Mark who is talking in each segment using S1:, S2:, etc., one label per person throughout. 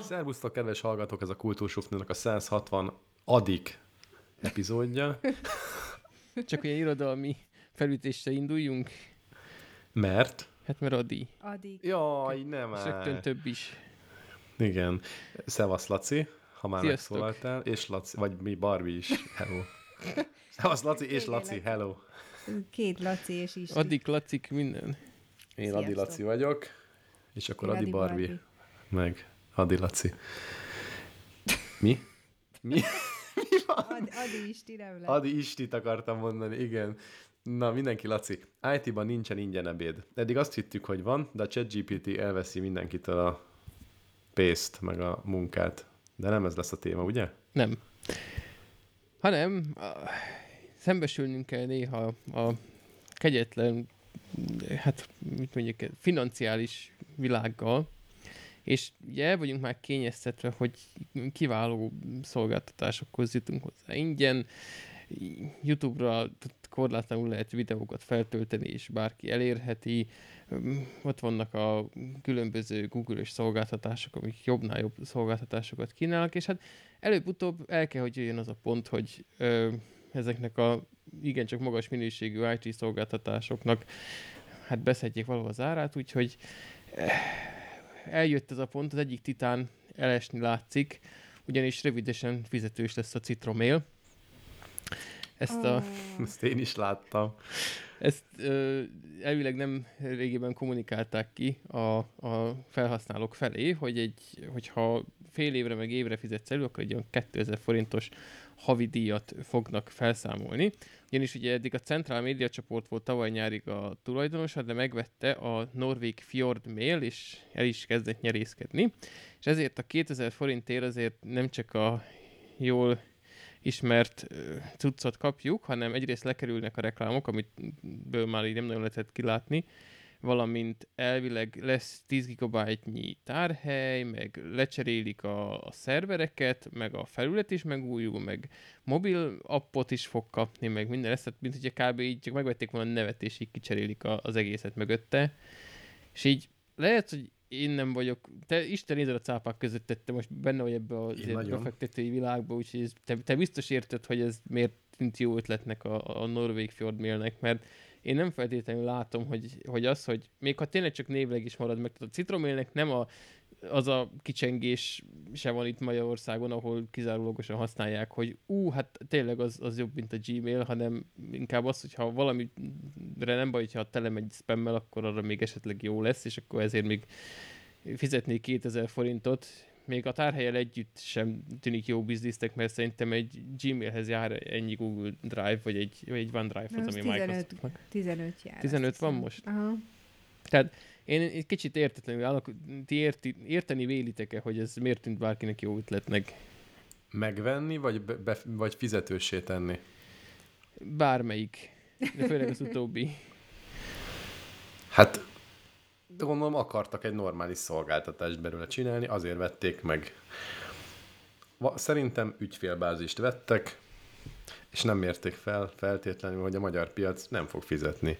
S1: Szervusztok, kedves hallgatók, ez a Kultúrsufnőnek a 160 adik epizódja.
S2: Csak olyan irodalmi felütésre induljunk.
S1: Mert?
S2: Hát mert Adi.
S3: Addig.
S1: Jaj, nem áll.
S2: rögtön több is.
S1: Igen. Szevasz, Laci, ha már
S2: Sziasztok.
S1: megszólaltál. És Laci, vagy mi, Barbie is. Hello. Szevasz, Laci, és Laci, hello.
S3: Két Laci és is.
S2: Adik, lacik, minden.
S1: Én Adi. Laci vagyok, és akkor Adi
S3: Adi
S1: Barbie,
S3: Barbie.
S1: meg Adi Laci. Mi? Mi?
S3: Ad, Adi is ti nem lett.
S1: Adi Istit akartam mondani, igen. Na, mindenki, Laci. IT-ban nincsen ingyen ebéd. Eddig azt hittük, hogy van, de a ChatGPT elveszi mindenkitől a pénzt, meg a munkát. De nem ez lesz a téma, ugye?
S2: Nem. Hanem a, szembesülnünk kell néha a kegyetlen, hát mit mondjuk, financiális világgal, és ugye el vagyunk már kényeztetve, hogy kiváló szolgáltatásokhoz jutunk hozzá ingyen, YouTube-ra korlátlanul lehet videókat feltölteni, és bárki elérheti. Ott vannak a különböző Google-ös szolgáltatások, amik jobbnál jobb szolgáltatásokat kínálnak, és hát előbb-utóbb el kell, hogy jöjjön az a pont, hogy ö, ezeknek a igencsak magas minőségű IT szolgáltatásoknak hát beszedjék valahol az árát, úgyhogy eh, eljött ez a pont, az egyik titán elesni látszik, ugyanis rövidesen fizetős lesz a Citromail. Ezt a,
S1: Ezt én is láttam.
S2: ezt ö, elvileg nem régiben kommunikálták ki a, a felhasználók felé, hogy egy, hogyha fél évre meg évre fizetsz elő, akkor egy olyan 2000 forintos havidíjat fognak felszámolni. Ugyanis ugye eddig a Central Media csoport volt tavaly nyárig a tulajdonosa, de megvette a Norvég Fjord Mail, és el is kezdett nyerészkedni. És ezért a 2000 forintért azért nem csak a jól ismert cuccot kapjuk, hanem egyrészt lekerülnek a reklámok, amitből már így nem nagyon lehetett kilátni, valamint elvileg lesz 10 GB-nyi tárhely, meg lecserélik a, a szervereket, meg a felület is megújul, meg mobil appot is fog kapni, meg minden ezt, tehát mint hogyha kb. így csak megvették volna a nevet, és így kicserélik a, az egészet mögötte. És így lehet, hogy én nem vagyok, te Isten nézed a cápák között, te most benne vagy ebbe az befektetői világba, úgyhogy ez, te, te, biztos érted, hogy ez miért tűnt jó ötletnek a, a Norvég Fjordmailnek, mert én nem feltétlenül látom, hogy, hogy az, hogy még ha tényleg csak névleg is marad meg, tehát a Citromélnek nem a, az a kicsengés se van itt Magyarországon, ahol kizárólagosan használják, hogy ú, hát tényleg az, az jobb, mint a Gmail, hanem inkább az, hogyha valamire nem baj, hogyha tele megy spammel, akkor arra még esetleg jó lesz, és akkor ezért még fizetnék 2000 forintot, még a tárhelyel együtt sem tűnik jó biznisznek, mert szerintem egy Gmailhez jár ennyi Google Drive, vagy egy, vagy egy OneDrive, az, ami
S3: 15,
S2: Microsoftnak.
S3: 15 jár.
S2: 15
S3: azt
S2: van most?
S3: Aha.
S2: Tehát én egy kicsit értetlenül állok, ti érti, érteni vélitek-e, hogy ez miért tűnt bárkinek jó ötletnek?
S1: Megvenni, vagy, be, be, vagy fizetőssé tenni?
S2: Bármelyik. De főleg az utóbbi.
S1: Hát gondolom akartak egy normális szolgáltatást belőle csinálni, azért vették meg. Szerintem ügyfélbázist vettek, és nem mérték fel feltétlenül, hogy a magyar piac nem fog fizetni,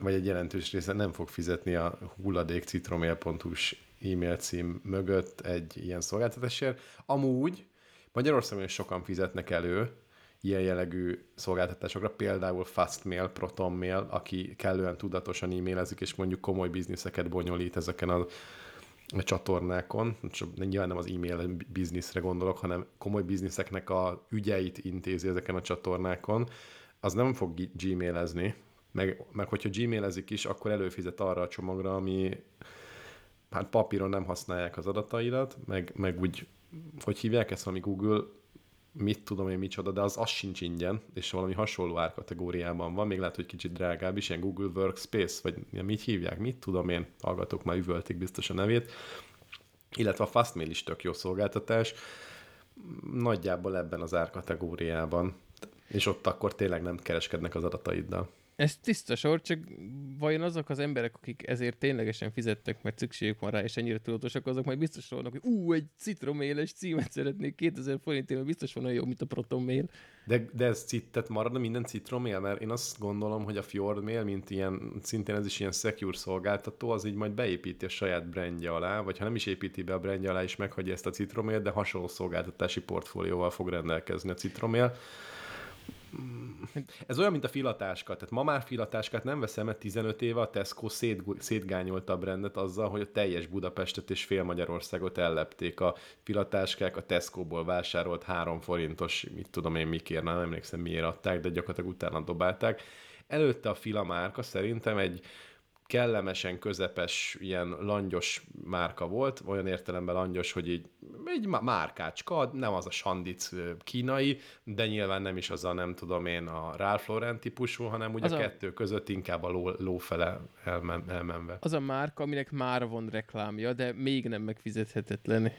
S1: vagy egy jelentős része nem fog fizetni a hulladék citromail.hu-s e-mail cím mögött egy ilyen szolgáltatásért. Amúgy Magyarországon is sokan fizetnek elő ilyen jellegű szolgáltatásokra, például Fastmail, Protonmail, aki kellően tudatosan e-mailezik, és mondjuk komoly bizniszeket bonyolít ezeken a, a csatornákon. Nyilván nem az e-mail bizniszre gondolok, hanem komoly bizniszeknek a ügyeit intézi ezeken a csatornákon, az nem fog gmailezni, meg, meg hogyha gmailezik is, akkor előfizet arra a csomagra, ami hát papíron nem használják az adataidat, meg, meg úgy, hogy hívják ezt valami Google, mit tudom én micsoda, de az, az sincs ingyen, és valami hasonló árkategóriában van, még lehet, hogy kicsit drágább is, ilyen Google Workspace, vagy mit hívják, mit tudom én, hallgatók már üvölték biztos a nevét, illetve a Fastmail is tök jó szolgáltatás, nagyjából ebben az árkategóriában, és ott akkor tényleg nem kereskednek az adataiddal.
S2: Ez tiszta sor, csak vajon azok az emberek, akik ezért ténylegesen fizettek, mert szükségük van rá, és ennyire tudatosak, azok majd biztos vannak, hogy ú, egy citroméles címet szeretnék 2000 forintért, biztos van olyan jó, mint a protonmail.
S1: De, de ez cittet marad minden citromél, mert én azt gondolom, hogy a Fjord Mail, mint ilyen, szintén ez is ilyen secure szolgáltató, az így majd beépíti a saját brandje alá, vagy ha nem is építi be a brandje alá, is meghagyja ezt a citromél, de hasonló szolgáltatási portfólióval fog rendelkezni a citromél. Ez olyan, mint a filatáska. Tehát ma már filatáskát nem veszem, mert 15 éve a Tesco szét, szétgányolta a brandet azzal, hogy a teljes Budapestet és fél Magyarországot ellepték. A filatáskák a Tesco-ból vásárolt 3 forintos, mit tudom én mikért, nem emlékszem miért adták, de gyakorlatilag utána dobálták. Előtte a fila márka szerintem egy kellemesen közepes, ilyen langyos márka volt, olyan értelemben langyos, hogy így egy márkácska, nem az a Sandic kínai, de nyilván nem is az a, nem tudom én, a Ralph Lauren típusú, hanem ugye a, a kettő között inkább a ló, lófele elmen, elmenve.
S2: Az a márka, aminek már van reklámja, de még nem megfizethetetlen.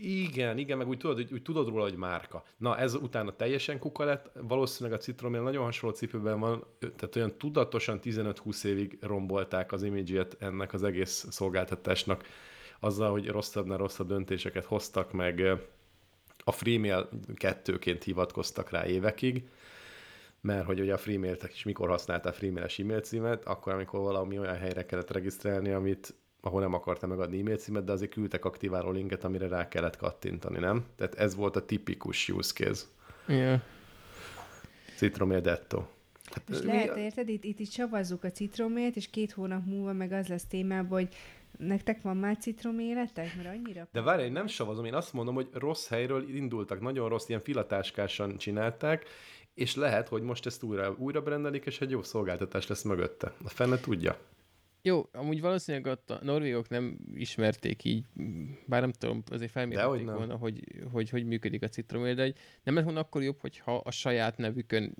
S1: Igen, igen, meg úgy tudod, úgy, úgy tudod róla, hogy márka. Na, ez utána teljesen kuka lett, valószínűleg a Citromél nagyon hasonló cipőben van, tehát olyan tudatosan 15-20 évig rombolták az imidzsét ennek az egész szolgáltatásnak, azzal, hogy rosszabbnál rosszabb döntéseket hoztak, meg a Freemail kettőként hivatkoztak rá évekig, mert hogy ugye a freemail is mikor használtál freemailes e-mail címet, akkor amikor valami olyan helyre kellett regisztrálni, amit ahol nem akarta megadni e-mail címet, de azért küldtek aktiváló linket, amire rá kellett kattintani, nem? Tehát ez volt a tipikus use case.
S2: Yeah.
S1: Citromél Detto.
S3: Hát, és lehet, mi... érted, itt, itt, itt savazzuk a citromét, és két hónap múlva meg az lesz témában, hogy nektek van már citroméletek? Mert annyira...
S1: De várj, én nem savazom, én azt mondom, hogy rossz helyről indultak, nagyon rossz, ilyen filatáskásan csinálták, és lehet, hogy most ezt újra, újra brendelik, és egy jó szolgáltatás lesz mögötte. A fenne tudja.
S2: Jó, amúgy valószínűleg ott a norvégok nem ismerték így, bár nem tudom, azért felmérték volna, hogy, hogy hogy működik a citromél, de nem lett volna akkor jobb, hogyha a saját nevükön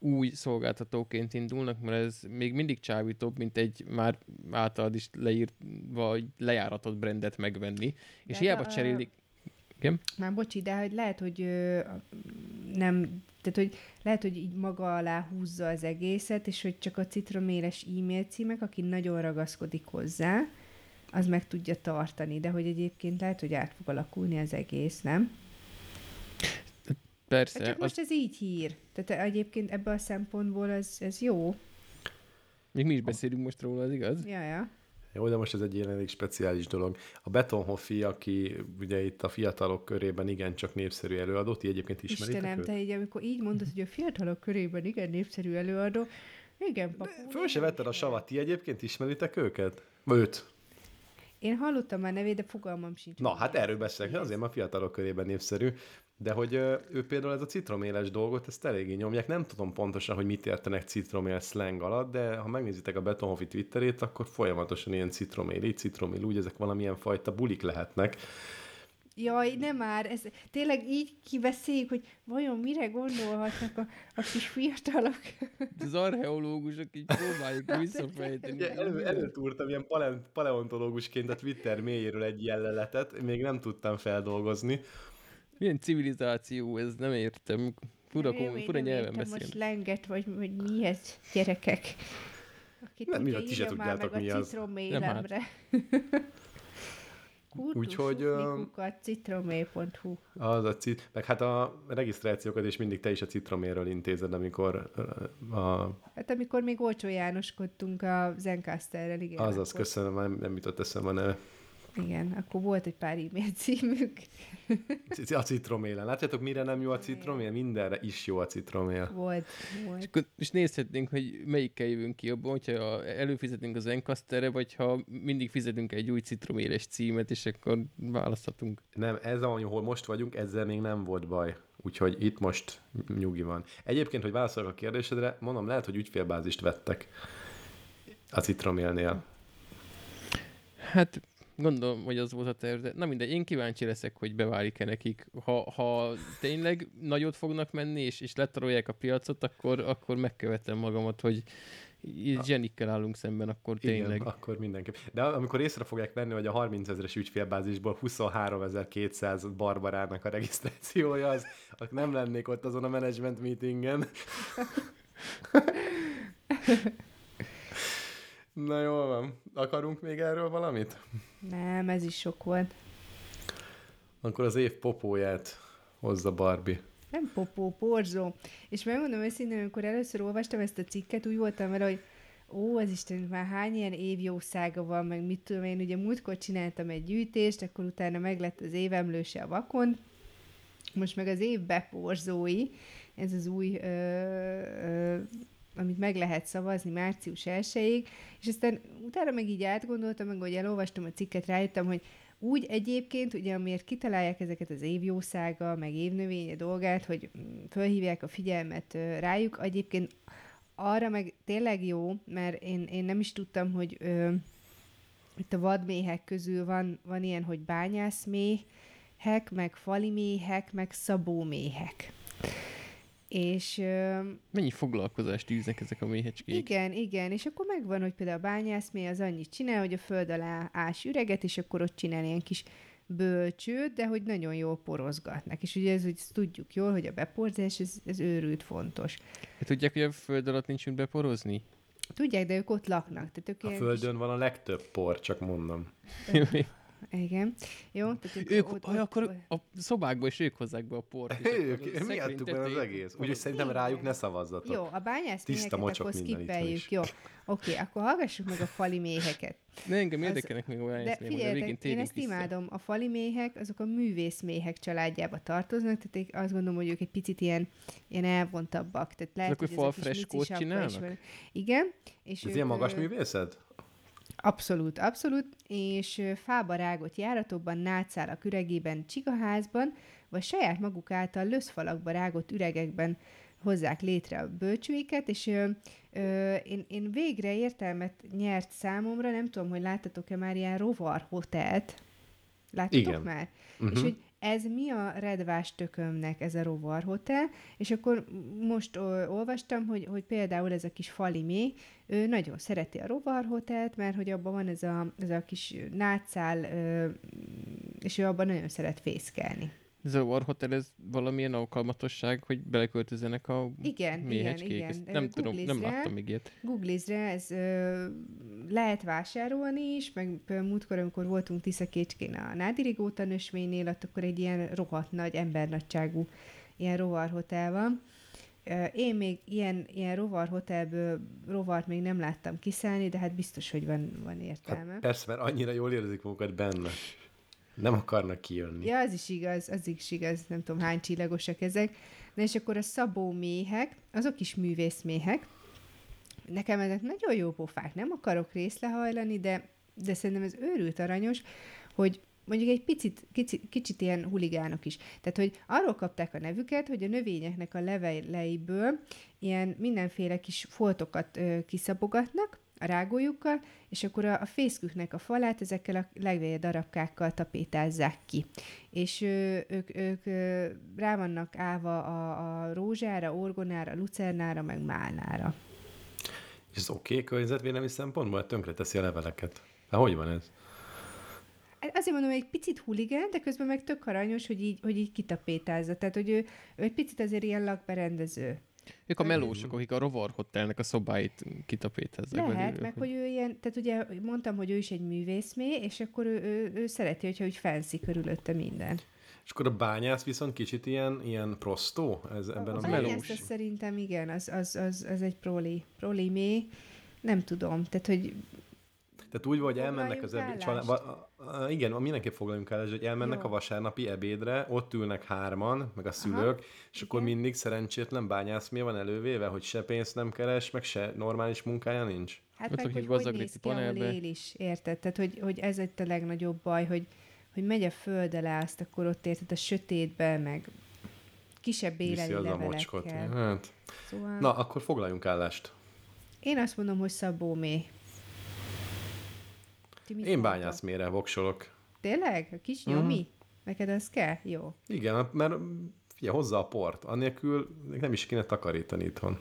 S2: új szolgáltatóként indulnak, mert ez még mindig csábítóbb, mint egy már általad is leírt, vagy lejáratott brandet megvenni, és de hiába a... cserélik.
S3: Igen? Már bocsi, de hogy lehet, hogy ö, nem tehát, hogy lehet, hogy így maga alá húzza az egészet, és hogy csak a citroméles e-mail címek, aki nagyon ragaszkodik hozzá, az meg tudja tartani, de hogy egyébként lehet, hogy át fog alakulni az egész, nem?
S2: Persze.
S3: Hát csak az... most ez így hír. Tehát egyébként ebből a szempontból ez, ez jó.
S2: Még mi is beszélünk most róla, az igaz?
S3: Ja, ja.
S1: Jó, de most ez egy ilyen elég speciális dolog. A Betonhoffi, aki ugye itt a fiatalok körében igen csak népszerű előadó, ti egyébként ismeritek
S3: Istenem, őt? te így, amikor így mondod, hogy a fiatalok körében igen népszerű előadó, igen, papu.
S1: Föl se vetted a savat, ti egyébként ismeritek őket? Őt?
S3: Én hallottam már nevét, de fogalmam sincs.
S1: Na, hát erről beszélek, azért a fiatalok körében népszerű. De hogy ő például ez a citroméles dolgot, ezt eléggé nyomják. Nem tudom pontosan, hogy mit értenek citromél slang alatt, de ha megnézitek a Betonhofi Twitterét, akkor folyamatosan ilyen citromél, így citromél, úgy, ezek valamilyen fajta bulik lehetnek.
S3: Jaj, nem már, ez tényleg így kiveszéljük, hogy vajon mire gondolhatnak a, a kis fiatalok.
S2: Az archeológusok így próbáljuk visszafejteni.
S1: Elő, előtúrtam ilyen pale, paleontológusként a Twitter mélyéről egy jelleletet, még nem tudtam feldolgozni,
S2: milyen civilizáció ez, nem értem. Fura, kom, fura nyelven beszél.
S3: most lenget, vagy, vagy mi ez, gyerekek?
S1: Aki nem, tudja, ti se tudjátok, mi az. Nem hát.
S3: Úgyhogy... citromé.hu
S1: Az a cit, meg hát a regisztrációkat is mindig te is a citroméről intézed, amikor a...
S3: Hát amikor még Olcsó Jánoskodtunk a Zencasterrel, igen.
S1: Azaz, akkor... köszönöm, nem, nem jutott eszembe a neve.
S3: Igen, akkor volt egy pár e-mail címük.
S1: A citromélen. Látjátok, mire nem jó a citromél? Mindenre is jó a citromél.
S3: Volt, volt.
S2: És, akkor, és nézhetnénk, hogy melyikkel jövünk ki abban, hogyha előfizetünk az Encasterre, vagy ha mindig fizetünk egy új citroméles címet, és akkor választhatunk.
S1: Nem, ez ahol most vagyunk, ezzel még nem volt baj. Úgyhogy itt most nyugi van. Egyébként, hogy válaszolok a kérdésedre, mondom, lehet, hogy ügyfélbázist vettek a citromélnél.
S2: Hát Gondolom, hogy az volt a terv, de na mindegy, én kíváncsi leszek, hogy beválik-e nekik. Ha, ha tényleg nagyot fognak menni, és, és letarolják a piacot, akkor, akkor megkövetem magamat, hogy zsenikkel állunk szemben, akkor tényleg. Igen,
S1: akkor mindenképp. De amikor észre fogják venni, hogy a 30 ezeres ügyfélbázisból 23.200 barbarának a regisztrációja, az, nem lennék ott azon a management meetingen. Na jól van. Akarunk még erről valamit?
S3: Nem, ez is sok volt.
S1: Akkor az év popóját hozza Barbie.
S3: Nem popó, porzó. És megmondom őszintén, amikor először olvastam ezt a cikket, úgy voltam vele, hogy ó, az Isten, már hány ilyen évjószága van, meg mit tudom én, ugye múltkor csináltam egy gyűjtést, akkor utána meglett az évemlőse a vakon, most meg az év beporzói, ez az új, ö, ö, amit meg lehet szavazni március 1 és aztán utána meg így átgondoltam, meg hogy elolvastam a cikket, rájöttem, hogy úgy egyébként, ugye amiért kitalálják ezeket az évjószága, meg évnövénye dolgát, hogy fölhívják a figyelmet rájuk, egyébként arra meg tényleg jó, mert én, én nem is tudtam, hogy ö, itt a vadméhek közül van, van ilyen, hogy bányászméhek, meg faliméhek, meg szabóméhek. És...
S2: Mennyi foglalkozást űznek ezek a méhecskék?
S3: Igen, igen, és akkor megvan, hogy például a bányászmély az annyit csinál, hogy a föld alá ás üreget, és akkor ott csinál ilyen kis bölcsőt, de hogy nagyon jól porozgatnak. És ugye ez, hogy tudjuk jól, hogy a beporzás, ez, ez őrült fontos.
S2: Hát tudják, hogy a föld alatt nincs mit beporozni?
S3: Tudják, de ők ott laknak. Tehát ők
S1: A földön van a legtöbb por, csak mondom.
S3: Igen. Jó? Tehát
S2: ők, ott, ott, akkor a szobákba is ők hozzák be a port. és akkor a
S1: Ők,
S2: szekrény
S1: miattuk van az egész. Úgyhogy szerintem rájuk ne szavazzatok.
S3: Jó, a bányász
S1: Tiszta
S3: méheket akkor skippeljük. Jó. Oké, akkor hallgassuk meg a fali méheket.
S2: Ne, engem érdekelnek még olyan
S3: De figyeljetek, én ezt
S2: vissza.
S3: imádom. A fali méhek, azok a művészméhek családjába tartoznak, tehát én azt gondolom, hogy ők egy picit ilyen, ilyen elvontabbak. Tehát lehet,
S2: Akkor
S3: hogy micisabban is
S2: csinálnak?
S3: Igen. És
S1: Ez ilyen magas művészet?
S3: Abszolút, abszolút, és fába rágott járatokban, nátszálak üregében, csigaházban, vagy saját maguk által löszfalakba rágott üregekben hozzák létre a bölcsőiket, és ö, ö, én, én végre értelmet nyert számomra, nem tudom, hogy láttatok-e már ilyen rovar hotelt. Láttatok
S1: Igen.
S3: már?
S1: Uh-huh.
S3: És hogy ez mi a redvás tökömnek ez a rovar hotel, és akkor most olvastam, hogy, hogy például ez a kis falimé, ő nagyon szereti a rovar hotelt, mert hogy abban van ez a, ez a kis nátszál, és ő abban nagyon szeret fészkelni.
S2: Ez a War Hotel, ez valamilyen alkalmatosság, hogy beleköltözzenek a
S3: Igen, igen,
S2: méhecskék?
S3: igen.
S2: Ezt
S3: Ö,
S2: Nem tudom, nem láttam még ilyet.
S3: Googlizz rá, ez ö, lehet vásárolni is, meg például múltkor, amikor voltunk Tiszakécskén a Nádirigóta nösvénynél, ott akkor egy ilyen rohadt nagy, embernagyságú ilyen rovarhotel van. Én még ilyen, ilyen rovarhotelből rovart még nem láttam kiszállni, de hát biztos, hogy van, van értelme.
S1: Hát persze, mert annyira jól érzik magukat benne. Nem akarnak kijönni.
S3: Ja, az is igaz, az is igaz, nem tudom hány csillagosak ezek. Na és akkor a szabó méhek, azok is művészméhek. Nekem ezek nagyon jó pofák, nem akarok részlehajlani, de, de szerintem ez őrült aranyos, hogy mondjuk egy picit, kicsit, kicsit ilyen huligánok is. Tehát, hogy arról kapták a nevüket, hogy a növényeknek a leveleiből ilyen mindenféle kis foltokat ö, kiszapogatnak a rágójukkal, és akkor a, a fészküknek a falát ezekkel a levél darabkákkal tapétázzák ki. És ö, ők, ők ö, rá vannak állva a, a rózsára, orgonára, lucernára, meg málnára.
S1: És ez oké okay, környezetvédelmi szempontból? Tönkre teszi a leveleket. De hogy van ez?
S3: Hát Azért mondom, hogy egy picit huligán, de közben meg tök aranyos, hogy így, hogy így kitapétázza. Tehát, hogy ő, ő egy picit azért ilyen lakberendező.
S2: Ők a melósok, akik a Rovar Hotelnek a szobáit kitapétezzek.
S3: Lehet, meg hogy ő ilyen, tehát ugye mondtam, hogy ő is egy művészmé, és akkor ő, ő, ő szereti, hogyha úgy fancy körülötte minden.
S1: És akkor a bányász viszont kicsit ilyen, ilyen prostó ez, ebben
S3: a
S1: az
S2: melós.
S3: szerintem igen, az, az, az, az egy proli, proli mé, nem tudom, tehát, hogy
S1: Tehát úgy, hogy elmennek az ebéd... Család, a, a, igen, mindenképp foglaljunk el, hogy elmennek
S3: Jó.
S1: a vasárnapi ebédre, ott ülnek hárman, meg a szülők, Aha, és akkor
S3: igen.
S1: mindig szerencsétlen bányász mi van elővéve, hogy se pénzt nem keres, meg se normális munkája nincs.
S3: Hát
S2: Ott
S3: meg, hogy hogy néz ki, ahol
S2: panelbe.
S3: él is, érted? Tehát, hogy, hogy ez itt a legnagyobb baj, hogy, hogy megy a föld alá, azt akkor ott érted a sötétbe, meg kisebb éleli
S1: az a mocskot. Hát.
S3: Szóval
S1: Na, akkor foglaljunk állást.
S3: én azt mondom, hogy Szabómé. Ti mit
S1: Én bányászmére voksolok.
S3: Tényleg? A kis
S1: Mhm.
S3: nyomi? Neked az kell? Jó.
S1: Igen, mert figyelj, hozza a port. Annélkül nem is kéne takarítani itthon.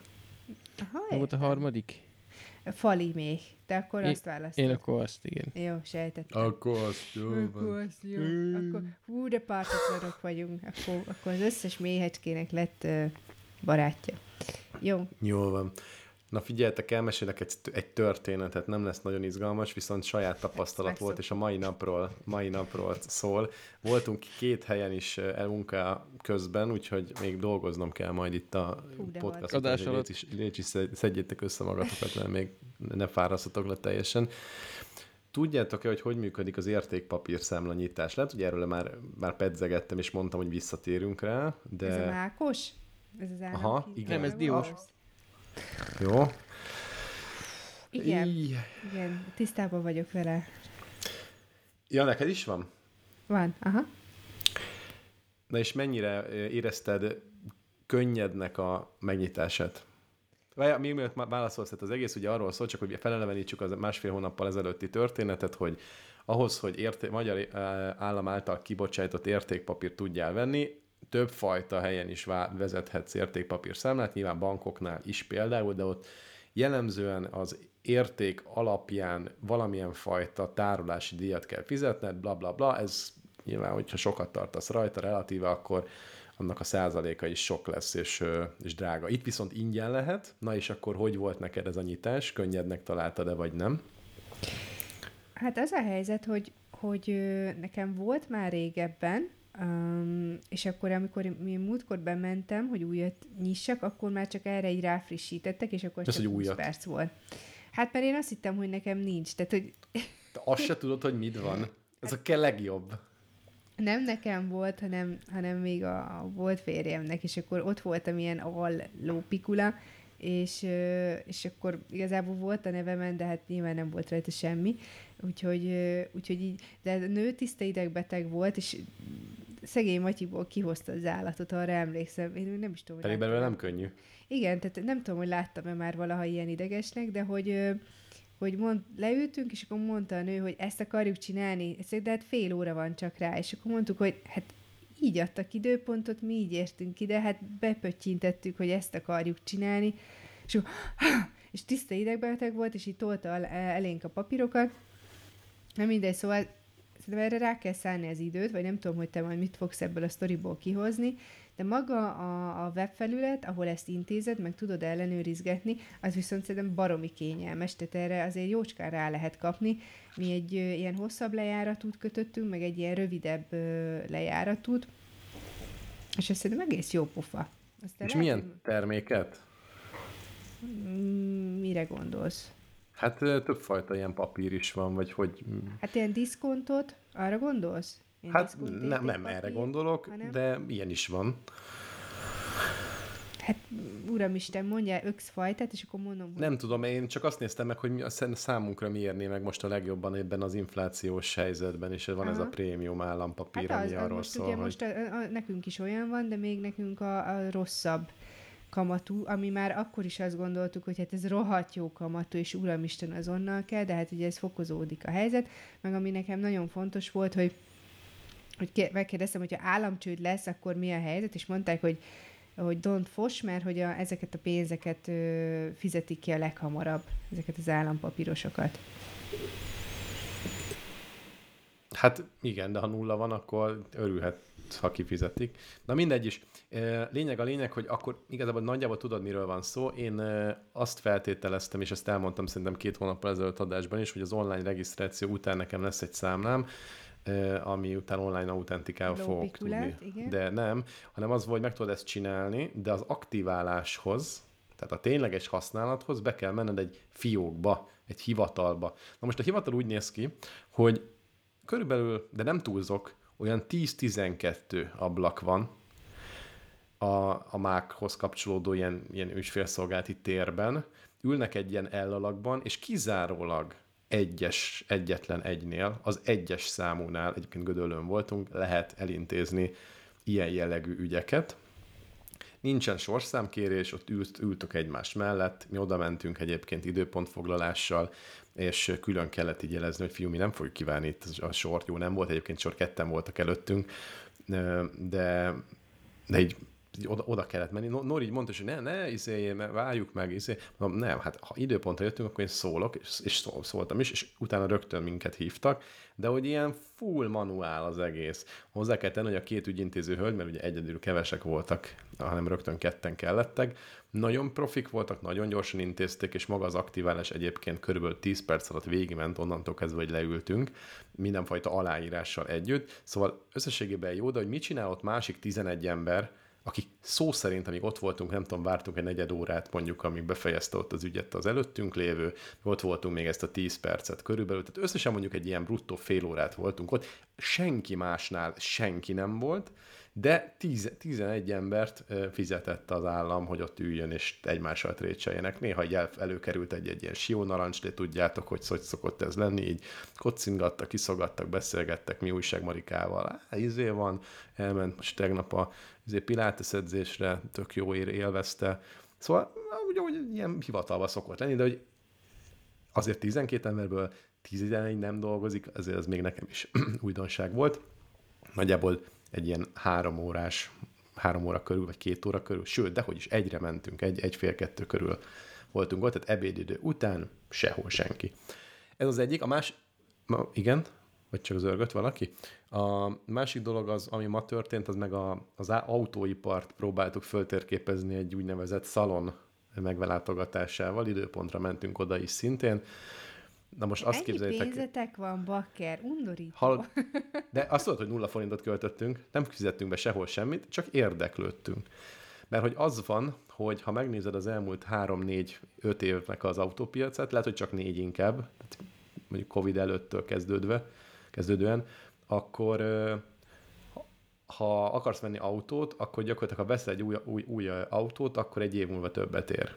S3: Aha,
S2: Mi volt a harmadik?
S3: Fali még. Te akkor
S2: Én-
S3: azt választod.
S2: Én akkor azt, igen.
S3: Jó, sejtettem.
S1: Akkor azt jó
S3: Akkor azt jó. Akkor, hú, de pártatlanok vagyunk. Akkor, akkor az összes méhecskének lett uh, barátja. Jó.
S1: Jól van. Na figyeljetek, elmesélek egy, egy történetet, nem lesz nagyon izgalmas, viszont saját tapasztalat volt, és a mai napról, mai napról szól. Voltunk két helyen is elmunká közben, úgyhogy még dolgoznom kell majd itt a podcast
S2: Adás alatt.
S1: Légy is szedjétek össze magatokat, mert még ne fárasztatok le teljesen. Tudjátok-e, hogy hogy működik az értékpapír számlanyítás? Lehet, hogy erről már, már pedzegettem, és mondtam, hogy visszatérünk rá, de...
S3: Ez a mákos? Ez az
S1: Aha, igen.
S2: Nem, ez diós.
S1: Jó.
S3: Igen, Így. igen, tisztában vagyok vele.
S1: Ja, neked is van?
S3: Van, aha.
S1: Na és mennyire érezted könnyednek a megnyitását? Vagy még mielőtt válaszolsz, az egész ugye arról szól, csak hogy felelevenítsük az másfél hónappal ezelőtti történetet, hogy ahhoz, hogy érté- magyar állam által kibocsájtott értékpapírt tudjál venni, több fajta helyen is vezethetsz értékpapír számlát, nyilván bankoknál is például, de ott jellemzően az érték alapján valamilyen fajta tárolási díjat kell fizetned, bla bla bla, ez nyilván, hogyha sokat tartasz rajta relatíve, akkor annak a százaléka is sok lesz, és, és drága. Itt viszont ingyen lehet, na és akkor hogy volt neked ez a nyitás? Könnyednek találtad-e, vagy nem?
S3: Hát az a helyzet, hogy, hogy nekem volt már régebben, Um, és akkor, amikor mi múltkor bementem, hogy újat nyissak, akkor már csak erre így ráfrissítettek, és akkor
S1: Ez,
S3: csak 20 újat. perc volt. Hát mert én azt hittem, hogy nekem nincs. Tehát, hogy...
S1: Te azt se tudod, hogy mit van. Ez a kell legjobb.
S3: Nem nekem volt, hanem, hanem még a, a volt férjemnek, és akkor ott voltam ilyen all lópikula, és, és akkor igazából volt a nevemen, de hát nyilván nem volt rajta semmi, úgyhogy, úgyhogy így, de a nő tiszta idegbeteg volt, és szegény Matyiból kihozta az állatot, arra emlékszem. Én nem is tudom.
S1: Pedig belőle nem könnyű.
S3: Igen, tehát nem tudom, hogy láttam-e már valaha ilyen idegesnek, de hogy, hogy mond, leültünk, és akkor mondta a nő, hogy ezt akarjuk csinálni, de hát fél óra van csak rá, és akkor mondtuk, hogy hát így adtak időpontot, mi így értünk ide, hát bepöttyintettük, hogy ezt akarjuk csinálni, és, és tiszta idegbeteg volt, és így tolta elénk a papírokat, nem mindegy, szóval Szerintem erre rá kell szállni az időt, vagy nem tudom, hogy te majd mit fogsz ebből a sztoriból kihozni, de maga a, a webfelület, ahol ezt intézed, meg tudod ellenőrizgetni, az viszont szerintem baromi kényelmes, tehát erre azért jócskán rá lehet kapni. Mi egy ö, ilyen hosszabb lejáratút kötöttünk, meg egy ilyen rövidebb ö, lejáratút, és ez szerintem egész jó pofa.
S1: Aztán és lehet, milyen terméket?
S3: Mm, mire gondolsz?
S1: Hát többfajta ilyen papír is van, vagy hogy...
S3: Hát ilyen diszkontot, arra gondolsz? Ilyen
S1: hát nem, nem papír, erre gondolok, hanem... de ilyen is van.
S3: Hát, uramisten, mondja X fajtát, és akkor mondom,
S1: hogy... Nem tudom, én csak azt néztem meg, hogy számunkra mi érné meg most a legjobban ebben az inflációs helyzetben, és van Aha. ez a prémium állampapír, hát az, ami az arról
S3: most
S1: szól,
S3: ugye hogy... most a, a, nekünk is olyan van, de még nekünk a, a rosszabb kamatú, ami már akkor is azt gondoltuk, hogy hát ez rohadt jó kamatú, és uramisten azonnal kell, de hát ugye ez fokozódik a helyzet, meg ami nekem nagyon fontos volt, hogy hogy megkérdeztem, hogyha államcsőd lesz, akkor mi a helyzet, és mondták, hogy hogy don't fos, mert hogy a, ezeket a pénzeket ö, fizetik ki a leghamarabb, ezeket az állampapírosokat.
S1: Hát igen, de ha nulla van, akkor örülhet ha kifizetik. Na mindegy is. Lényeg a lényeg, hogy akkor igazából nagyjából tudod, miről van szó. Én azt feltételeztem, és ezt elmondtam szerintem két hónappal ezelőtt adásban is, hogy az online regisztráció után nekem lesz egy számlám, ami után online autentikával fogok tudni. Igen. De nem, hanem az volt, hogy meg tudod ezt csinálni, de az aktiváláshoz, tehát a tényleges használathoz be kell menned egy fiókba, egy hivatalba. Na most a hivatal úgy néz ki, hogy körülbelül, de nem túlzok, olyan 10-12 ablak van a, a mákhoz kapcsolódó ilyen, ilyen ügyfélszolgálati térben, ülnek egy ilyen ellalakban, és kizárólag egyes, egyetlen egynél, az egyes számúnál, egyébként Gödöllön voltunk, lehet elintézni ilyen jellegű ügyeket. Nincsen sorszámkérés, ott ült, ültök egymás mellett, mi oda mentünk egyébként időpontfoglalással, és külön kellett így jelezni, hogy fiú, mi nem fogjuk kívánni itt a sort. Jó, nem volt egyébként sor, ketten voltak előttünk, de, de így így oda, oda kellett menni. Nori így mondta, hogy ne, ne, izé, várjuk meg, izé. Mondom, nem, hát ha időpontra jöttünk, akkor én szólok, és, és szóltam is, és utána rögtön minket hívtak, de hogy ilyen full manuál az egész. Hozzá kell tenni, hogy a két ügyintéző hölgy, mert ugye egyedül kevesek voltak, hanem rögtön ketten kellettek, nagyon profik voltak, nagyon gyorsan intézték, és maga az aktiválás egyébként körülbelül 10 perc alatt végigment, onnantól kezdve, hogy leültünk, mindenfajta aláírással együtt. Szóval összességében jó, de hogy mit csinál ott másik 11 ember, akik szó szerint, amíg ott voltunk, nem tudom, vártunk egy negyed órát mondjuk, amíg befejezte ott az ügyet az előttünk lévő, ott voltunk még ezt a 10 percet körülbelül, tehát összesen mondjuk egy ilyen bruttó fél órát voltunk ott, senki másnál senki nem volt, de 10, 11 embert fizetett az állam, hogy ott üljön és egymással trécseljenek. Néha így el, előkerült egy-egy ilyen sió narancs, de tudjátok, hogy hogy szokott ez lenni, így kocingattak, kiszogattak, beszélgettek mi újság Marikával. Izé van, elment most tegnap a Pilates edzésre, tök jó ér, élvezte. Szóval úgy, úgy ilyen hivatalba szokott lenni, de hogy azért 12 emberből 11 nem dolgozik, azért ez még nekem is újdonság volt. Nagyjából egy ilyen három órás, három óra körül, vagy két óra körül, sőt, de hogy is egyre mentünk, egy, egy fél kettő körül voltunk ott, tehát ebédidő után sehol senki. Ez az egyik. A más, ma, igen, vagy csak zörgött valaki? A másik dolog az, ami ma történt, az meg a, az autóipart próbáltuk föltérképezni egy úgynevezett szalon megvelátogatásával, időpontra mentünk oda is szintén,
S3: Na most azt Ennyi képzeljétek... pénzetek van, bakker, undorító. Hal...
S1: De azt tudod, hogy nulla forintot költöttünk, nem fizettünk be sehol semmit, csak érdeklődtünk. Mert hogy az van, hogy ha megnézed az elmúlt 3-4-5 évnek az autópiacát, lehet, hogy csak négy inkább, mondjuk Covid előttől kezdődve, kezdődően, akkor ha akarsz venni autót, akkor gyakorlatilag ha veszel egy új, új, új autót, akkor egy év múlva többet ér.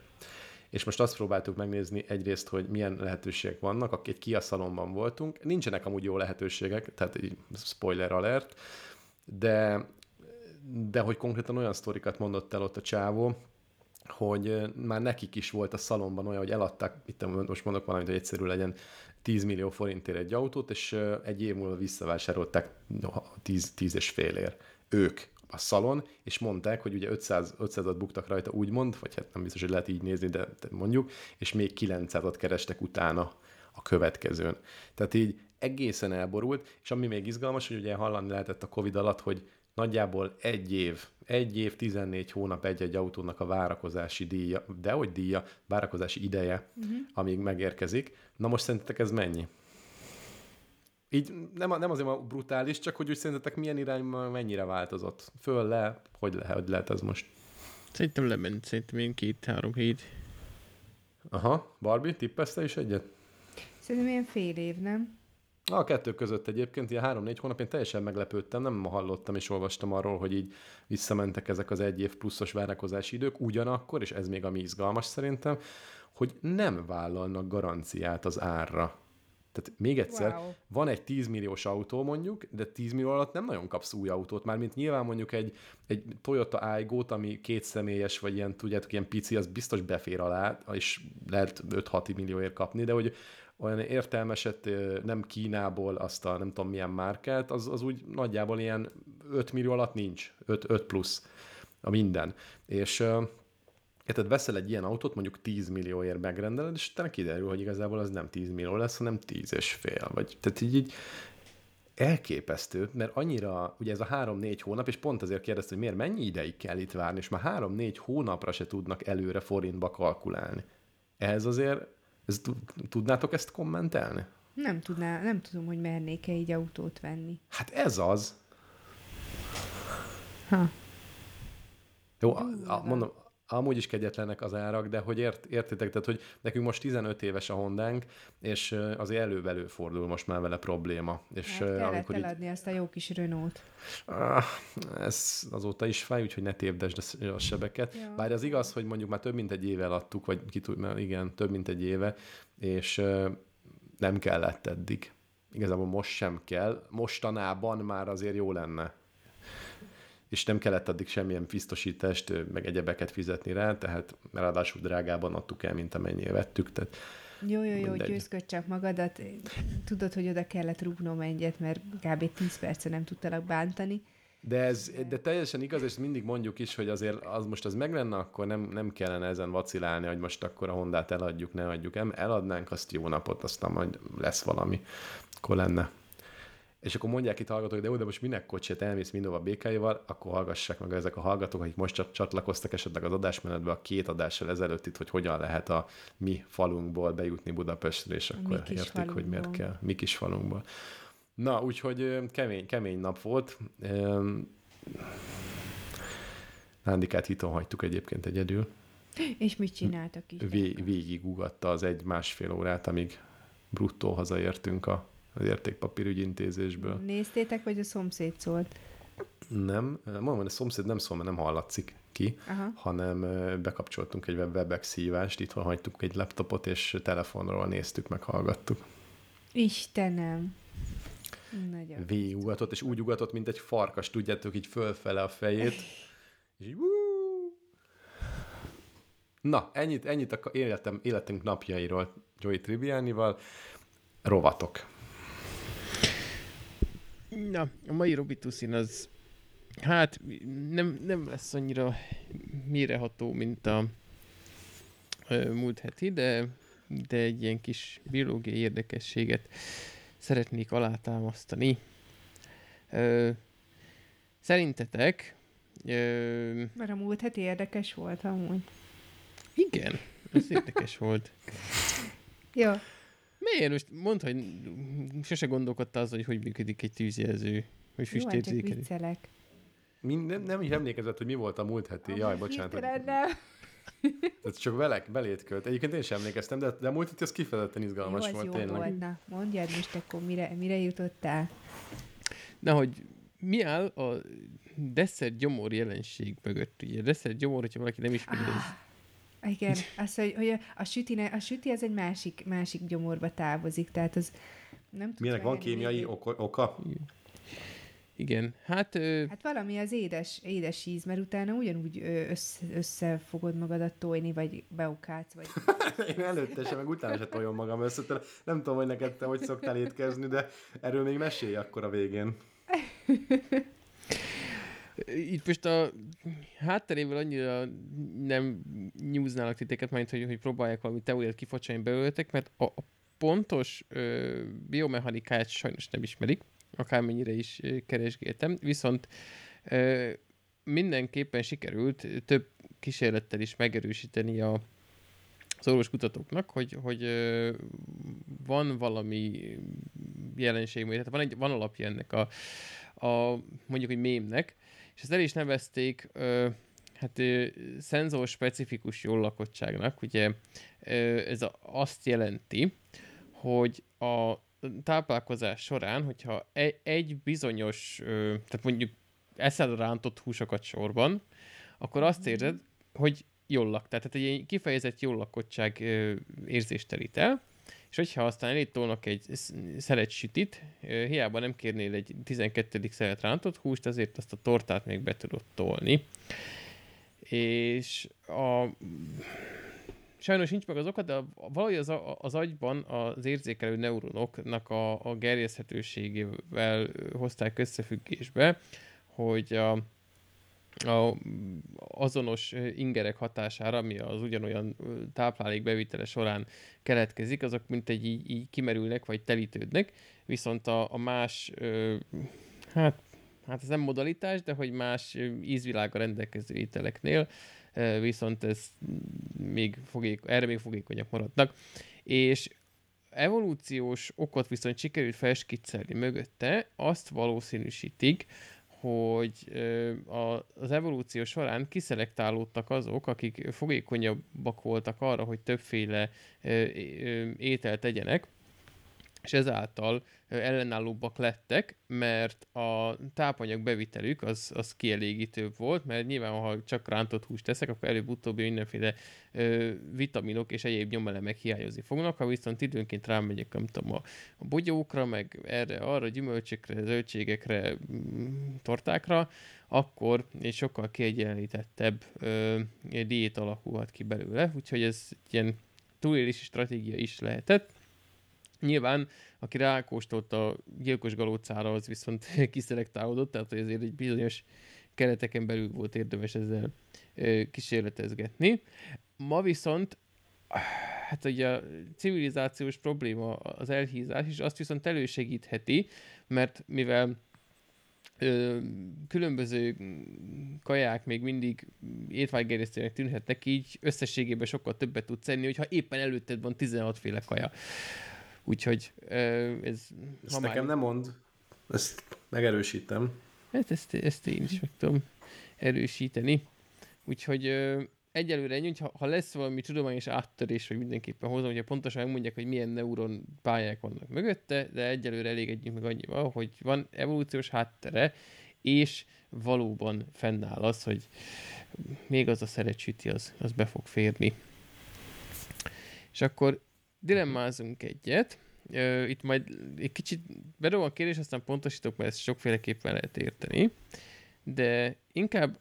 S1: És most azt próbáltuk megnézni egyrészt, hogy milyen lehetőségek vannak, egy Kia szalomban voltunk, nincsenek amúgy jó lehetőségek, tehát egy spoiler alert, de, de hogy konkrétan olyan sztorikat mondott el ott a csávó, hogy már nekik is volt a szalomban olyan, hogy eladták, itt most mondok valamit, hogy egyszerű legyen, 10 millió forintért egy autót, és egy év múlva visszavásárolták 10, 10 és félért. Ők a szalon, és mondták, hogy ugye 500, 500-at buktak rajta úgymond, vagy hát nem biztos, hogy lehet így nézni, de, mondjuk, és még 900-at kerestek utána a következőn. Tehát így egészen elborult, és ami még izgalmas, hogy ugye hallani lehetett a Covid alatt, hogy nagyjából egy év, egy év, 14 hónap egy-egy autónak a várakozási díja, de hogy díja, várakozási ideje, uh-huh. amíg megérkezik. Na most szerintetek ez mennyi? Így nem, nem azért a brutális, csak hogy úgy szerintetek milyen irányban mennyire változott? Föl, le, hogy lehet, hogy lehet ez most?
S2: Szerintem lement, szerintem én két-három hét.
S1: Aha, Barbie, tippezte is egyet?
S3: Szerintem ilyen fél év, nem?
S1: A kettő között egyébként, ilyen három-négy hónap, én teljesen meglepődtem, nem hallottam és olvastam arról, hogy így visszamentek ezek az egy év pluszos várakozási idők, ugyanakkor, és ez még ami izgalmas szerintem, hogy nem vállalnak garanciát az árra. Tehát még egyszer, wow. van egy 10 milliós autó mondjuk, de 10 millió alatt nem nagyon kapsz új autót, mármint nyilván mondjuk egy, egy Toyota aygo ami két személyes, vagy ilyen, tudjátok, ilyen pici, az biztos befér alá, és lehet 5-6 millióért kapni, de hogy olyan értelmeset nem Kínából azt a nem tudom milyen márkát, az, az úgy nagyjából ilyen 5 millió alatt nincs, 5, 5 plusz a minden. És tehát veszel egy ilyen autót, mondjuk 10 millióért megrendeled, és utána kiderül, hogy igazából az nem 10 millió lesz, hanem 10 és fél. Vagy, tehát így, így elképesztő, mert annyira, ugye ez a három-négy hónap, és pont azért kérdezte, hogy miért mennyi ideig kell itt várni, és már három-négy hónapra se tudnak előre forintba kalkulálni. Ehhez azért, ez, tudnátok ezt kommentelni?
S3: Nem tudná, nem tudom, hogy mernék-e így autót venni.
S1: Hát ez az.
S3: Ha.
S1: Jó, a, a, mondom, amúgy is kegyetlenek az árak, de hogy ért, értitek, tehát hogy nekünk most 15 éves a Hondánk, és azért elő fordul most már vele probléma. És
S3: hát kellett amikor eladni így... ezt a jó kis Renault.
S1: Ah, ez azóta is fáj, úgyhogy ne tévdesd a sebeket. Ja. Bár az igaz, hogy mondjuk már több mint egy éve adtuk, vagy ki tud, mert igen, több mint egy éve, és nem kellett eddig. Igazából most sem kell. Mostanában már azért jó lenne és nem kellett addig semmilyen biztosítást, meg egyebeket fizetni rá, tehát ráadásul drágában adtuk el, mint amennyire vettük. Tehát
S3: jó, jó, jó, győzködj csak magadat. Tudod, hogy oda kellett rúgnom egyet, mert kb. 10 perce nem tudtalak bántani.
S1: De ez de teljesen igaz, és mindig mondjuk is, hogy azért az most az meg lenne, akkor nem, nem kellene ezen vacilálni, hogy most akkor a Hondát eladjuk, ne adjuk. El, eladnánk azt jó napot, aztán majd lesz valami, akkor lenne. És akkor mondják itt hallgatók, de jó, de most minek kocsit elmész mindova békáival, akkor hallgassák meg ezek a hallgatók, akik most csatlakoztak esetleg az adásmenetbe a két adással ezelőtt itt, hogy hogyan lehet a mi falunkból bejutni Budapestre, és akkor értik, falunkból. hogy miért kell. Mi kis falunkból. Na, úgyhogy kemény, kemény nap volt. Nándikát hiton hagytuk egyébként egyedül.
S3: És mit csináltak is?
S1: Vé- végigugatta az egy-másfél órát, amíg bruttó hazaértünk a, az értékpapírügyintézésből.
S3: Néztétek, vagy a szomszéd szólt?
S1: Nem, mondom, hogy a szomszéd nem szól, mert nem hallatszik ki, Aha. hanem bekapcsoltunk egy Webex szívást, itt hagytuk egy laptopot, és telefonról néztük, meg hallgattuk.
S3: Istenem!
S1: Végigugatott, és úgy ugatott, mint egy farkas, tudjátok, így fölfele a fejét. És így, Na, ennyit, ennyit a életem, életünk napjairól Joey Trivianival. Rovatok.
S2: Na, a mai Robitussin az hát nem, nem lesz annyira mireható, mint a ö, múlt heti, de, de egy ilyen kis biológiai érdekességet szeretnék alátámasztani. Ö, szerintetek... Ö,
S3: Mert a múlt heti érdekes volt amúgy.
S2: Igen, ez érdekes volt.
S3: Jó.
S2: Miért? Most mondd, hogy sose gondolkodtál az, hogy hogy működik egy tűzjelző, hogy füstérzékelő. Jó,
S3: viccelek.
S1: nem, nem is emlékezett, hogy mi volt a múlt heti. A Jaj, bocsánat.
S3: Nem.
S1: Ez csak velek, belét költ. Egyébként én sem emlékeztem, de, de múlt itt ez kifejezetten izgalmas jó, volt jó tényleg. Volt.
S3: Na, mondjad most akkor, mire, mire jutottál?
S2: Na, hogy mi áll a desszert gyomor jelenség mögött? Ugye desszert gyomor, hogyha valaki nem ismeri, ah.
S3: Igen, az, hogy, hogy a, süti, a süti az egy másik, másik gyomorba távozik, tehát az nem
S1: Milyenek van kémiai oka?
S2: Igen, hát... Ö...
S3: Hát valami az édes, édes íz, mert utána ugyanúgy össze, össze fogod magadat tojni, vagy beukálsz, vagy...
S1: Én előtte sem, meg utána sem tojom magam össze. Nem tudom, hogy neked te hogy szoktál étkezni, de erről még mesélj akkor a végén.
S2: Itt most a hátterével annyira nem nyúználak titeket, majd hogy, hogy próbálják valami teóriát kifocsani belőletek, mert a, a pontos ö, biomechanikát sajnos nem ismerik akármennyire is keresgéltem, viszont mindenképpen sikerült több kísérlettel is megerősíteni a, az orvos kutatóknak, hogy, hogy van valami jelenség, tehát van, egy, van alapja ennek a, a mondjuk egy mémnek, és ezt el is nevezték hát szenzor specifikus jól lakottságnak, ugye ez a, azt jelenti, hogy a táplálkozás során, hogyha egy, egy bizonyos, tehát mondjuk eszed rántott húsokat sorban, akkor azt mhm. érzed, hogy jól lak. Tehát egy kifejezett jól lakottság érzést terít el, és hogyha aztán elítolnak egy szelet sütit, hiába nem kérnél egy 12. szelet rántott húst, azért azt a tortát még be tudod tolni. És a sajnos nincs meg az oka, de valahogy az, az agyban az érzékelő neuronoknak a, a gerjeszthetőségével hozták összefüggésbe, hogy a, a azonos ingerek hatására, ami az ugyanolyan táplálék bevitele során keletkezik, azok mint egy így, így kimerülnek, vagy telítődnek, viszont a, a más, hát, hát ez nem modalitás, de hogy más ízvilága rendelkező ételeknél viszont ez még fogék, erre még fogékonyak maradnak. És evolúciós okot viszont sikerült felskiccelni mögötte, azt valószínűsítik, hogy az evolúció során kiszelektálódtak azok, akik fogékonyabbak voltak arra, hogy többféle ételt tegyenek, és ezáltal ellenállóbbak lettek, mert a tápanyag bevitelük az, az kielégítőbb volt, mert nyilván, ha csak rántott húst teszek, akkor előbb-utóbb mindenféle ö, vitaminok és egyéb nyomelemek hiányozni fognak, ha viszont időnként rámegyek, nem tudom, a, a bogyókra, meg erre, arra, gyümölcsökre, zöldségekre, mm, tortákra, akkor egy sokkal kiegyenlítettebb ö, diét alakulhat ki belőle, úgyhogy ez ilyen túlélési stratégia is lehetett Nyilván, aki rákóstolt a gyilkos galócára, az viszont kiszelektálódott, tehát hogy azért egy bizonyos kereteken belül volt érdemes ezzel kísérletezgetni. Ma viszont hát ugye a civilizációs probléma az elhízás, és azt viszont elősegítheti, mert mivel különböző kaják még mindig étvágygerjesztőnek tűnhetnek, így összességében sokkal többet tudsz enni, hogyha éppen előtted van 16 féle kaja. Úgyhogy ez...
S1: Ezt nekem nem mond, ezt megerősítem.
S2: Hát ezt, ezt én is meg tudom erősíteni. Úgyhogy egyelőre ennyi, ha, ha lesz valami tudományos áttörés, hogy mindenképpen hozom, ugye pontosan megmondják, hogy milyen neuron pályák vannak mögötte, de egyelőre elégedjünk meg annyival, hogy van evolúciós háttere, és valóban fennáll az, hogy még az a szerecsüti, az, az be fog férni. És akkor dilemmázunk egyet. Itt majd egy kicsit bedobom a kérdés, aztán pontosítok, mert ezt sokféleképpen lehet érteni. De inkább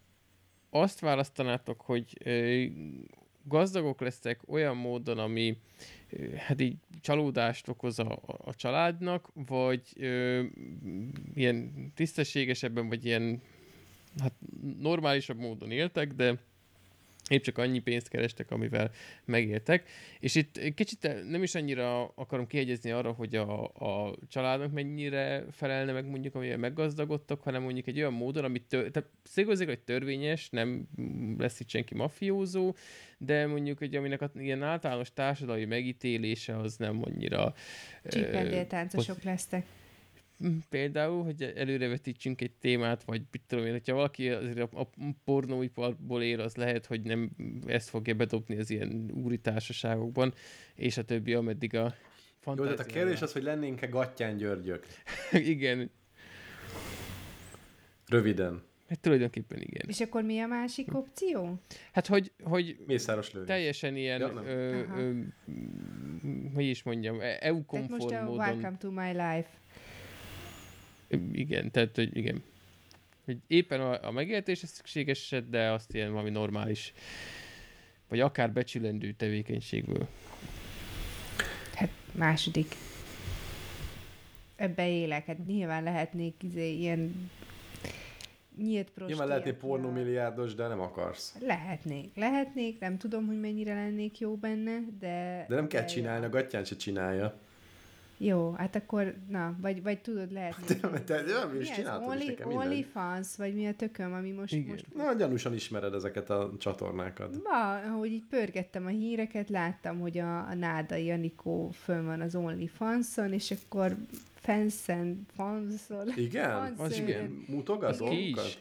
S2: azt választanátok, hogy gazdagok lesztek olyan módon, ami hát így csalódást okoz a, a családnak, vagy ilyen tisztességesebben, vagy ilyen hát normálisabb módon éltek, de épp csak annyi pénzt kerestek, amivel megéltek. És itt kicsit nem is annyira akarom kiegyezni arra, hogy a, a családnak mennyire felelne meg mondjuk, amivel meggazdagodtak, hanem mondjuk egy olyan módon, amit tör, tehát szigorúzik, hogy törvényes, nem lesz itt senki mafiózó, de mondjuk, hogy aminek a, ilyen általános társadalmi megítélése az nem annyira...
S3: Csípendéltáncosok lesztek
S2: például, hogy előrevetítsünk egy témát, vagy mit tudom én, hogyha valaki azért a, a pornóiparból él, az lehet, hogy nem ezt fogja bedobni az ilyen úri társaságokban, és a többi, ameddig a
S1: Jó, tehát a kérdés az, hogy lennénk-e Gattyán Györgyök?
S2: igen.
S1: Röviden.
S2: Hát tulajdonképpen igen.
S3: És akkor mi a másik opció?
S2: Hát, hogy, hogy
S1: Mészáros lövés.
S2: teljesen ilyen, ja, ö, ö, hogy is mondjam, EU-konform
S3: módon. most a Welcome to my life.
S2: Igen, tehát, hogy igen. Hogy éppen a, a megéltés szükséges, de azt ilyen valami normális, vagy akár becsülendő tevékenységből.
S3: Hát második. Ebbe élek, hát nyilván lehetnék izé, ilyen nyílt
S1: prosti. Nyilván lehetnék pornomilliárdos, de nem akarsz.
S3: Lehetnék, lehetnék, nem tudom, hogy mennyire lennék jó benne, de...
S1: De nem kell csinálni, a gatyán se csinálja.
S3: Jó, hát akkor, na, vagy, vagy tudod, lehet...
S1: Te, te, te nem is csináltad
S3: only, is Only fans, vagy mi a tököm, ami most... Igen. most...
S1: Na, gyanúsan ismered ezeket a csatornákat.
S3: Ma, ahogy így pörgettem a híreket, láttam, hogy a, a Náda Janikó fönn van az Only Fanson, és akkor Fenszen, Fanszol...
S1: Igen? Az igen. Mutogat dolgokat?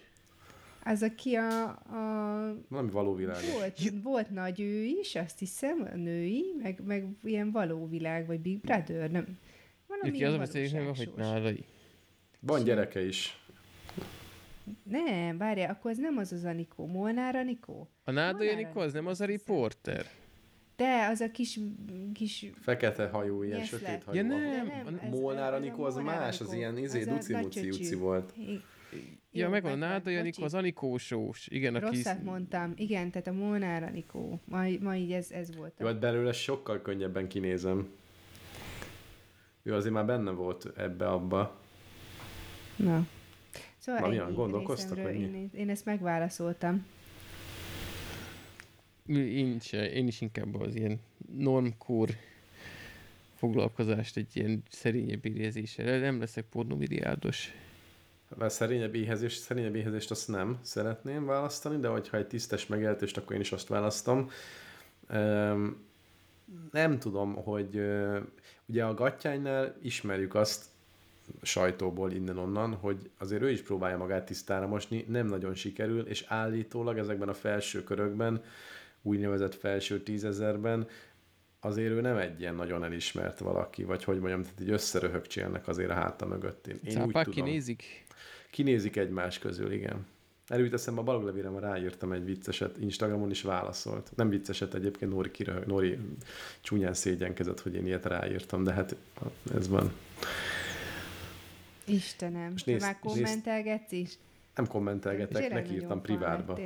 S3: Az, aki a... a
S1: Valami való világ.
S3: Volt, volt nagy ő is, azt hiszem, a női, meg, meg ilyen való világ, vagy Big Brother, nem,
S2: valami Neki az a beszélés neve, hogy nálai.
S1: Van gyereke is.
S3: Nem, várja, akkor az nem az az Anikó. Molnár Anikó?
S2: A Náda Anikó az nem az a riporter?
S3: De, az a kis... kis...
S1: Fekete hajú, ilyen yes, sötét hajú.
S2: Ja nem, nem
S1: Molnár Anikó az más, az ilyen izé, duci muci volt.
S2: Ja, meg van a Náda Janikó, az Anikósós. Igen,
S3: aki... Rosszat mondtam. Igen, tehát a Molnár Anikó. Ma, ma így ez, ez volt.
S1: Jó, hát belőle sokkal könnyebben kinézem. Ő azért már benne volt ebbe-abba.
S3: Na.
S1: Szóval Na, milyen gondolkoztak, hogy mi?
S3: Én, én ezt megválaszoltam.
S2: Én is, én is inkább az ilyen normkór foglalkozást egy ilyen szerényebb érzéssel. Nem leszek pornomilliárdos.
S1: Mert szerényebb éhezés, szerényebb éhezést azt nem szeretném választani, de hogyha egy tisztes megéltést, akkor én is azt választom. Nem tudom, hogy Ugye a Gattyánynál ismerjük azt sajtóból innen-onnan, hogy azért ő is próbálja magát tisztára mosni, nem nagyon sikerül, és állítólag ezekben a felső körökben, úgynevezett felső tízezerben azért ő nem egy ilyen nagyon elismert valaki, vagy hogy mondjam, tehát így összeröhögcsélnek azért a háta mögött. Én, én úgy tudom.
S2: kinézik?
S1: Kinézik egymás közül, igen. Erőt eszembe a baloglevére, már ráírtam egy vicceset, Instagramon is válaszolt. Nem vicceset egyébként, Nóri, kiröhög, Nóri csúnyán szégyenkezett, hogy én ilyet ráírtam, de hát ez van.
S3: Istenem, Most nézd, már kommentelgetsz is?
S1: Nem kommentelgetek, neki írtam privátba.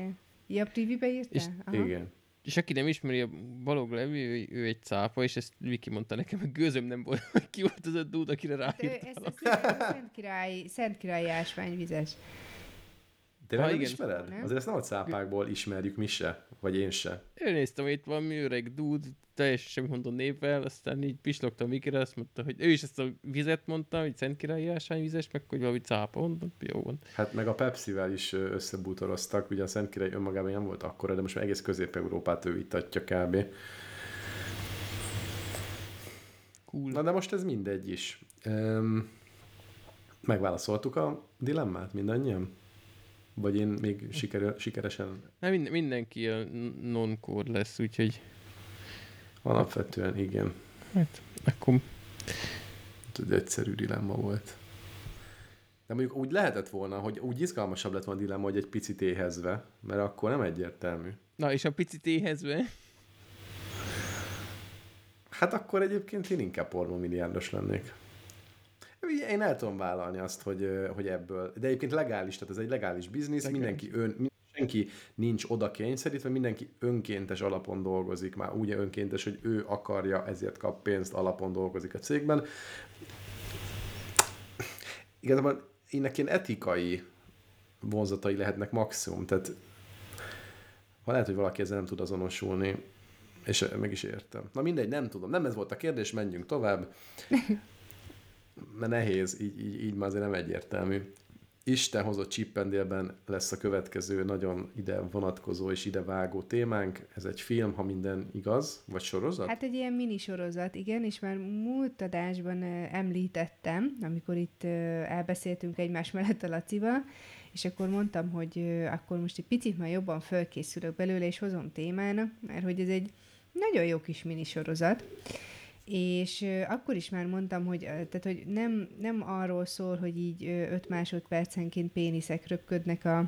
S3: Ja, privibe írtál?
S1: És, igen.
S2: És aki nem ismeri a Balog Levi, ő, ő egy cápa, és ezt Viki mondta nekem, hogy gőzöm nem volt, hogy ki volt az a dúd, akire
S3: Hát
S2: ráírtam.
S3: Ez, ez, ez Szent Király, Szent Király ásványvizes.
S1: Tényleg
S2: Ha,
S1: nem
S2: igen.
S1: ismered?
S3: Nem.
S1: Azért ezt nem a cápákból ismerjük mi se, vagy én se.
S2: Én néztem, hogy itt valami öreg dúd, teljesen semmi mondom névvel, aztán így pislogtam Vikire, azt mondta, hogy ő is ezt a vizet mondta, hogy Szent Királyi ásványvizes, meg hogy valami cápa, mondom, jó van.
S1: Hát meg a Pepsi-vel is összebútoroztak, ugye a Szent Király önmagában nem volt akkora, de most már egész Közép-Európát ő itatja kb.
S2: Cool.
S1: Na de most ez mindegy is. Um, megválaszoltuk a dilemmát mindannyian? Vagy én még siker, sikeresen
S2: Na, minden, mindenki a non-core lesz, úgyhogy
S1: alapvetően igen.
S2: hát, akkor
S1: Ez egy egyszerű dilemma volt. De mondjuk úgy lehetett volna, hogy úgy izgalmasabb lett volna a dilemma, hogy egy picit éhezve, mert akkor nem egyértelmű.
S2: Na, és a picit éhezve,
S1: Hát akkor egyébként én inkább pornomilliárdos lennék. Én el tudom vállalni azt, hogy, hogy ebből, de egyébként legális, tehát ez egy legális biznisz,
S2: Legális.
S1: mindenki ön, senki nincs oda kényszerítve, mindenki önkéntes alapon dolgozik, már úgy önkéntes, hogy ő akarja, ezért kap pénzt, alapon dolgozik a cégben. Igazából ennek ilyen etikai vonzatai lehetnek maximum, tehát ha lehet, hogy valaki ezzel nem tud azonosulni, és meg is értem. Na mindegy, nem tudom. Nem ez volt a kérdés, menjünk tovább. Mert nehéz, így, így, így már azért nem egyértelmű. Isten hozott Chippendélben lesz a következő nagyon ide vonatkozó és ide vágó témánk. Ez egy film, ha minden igaz, vagy sorozat?
S3: Hát egy ilyen minisorozat, igen, és már múlt adásban említettem, amikor itt elbeszéltünk egymás mellett a Lacival, és akkor mondtam, hogy akkor most egy picit már jobban fölkészülök belőle, és hozom témának, mert hogy ez egy nagyon jó kis minisorozat, és akkor is már mondtam, hogy, tehát, hogy nem, nem arról szól, hogy így 5 másodpercenként péniszek röpködnek a...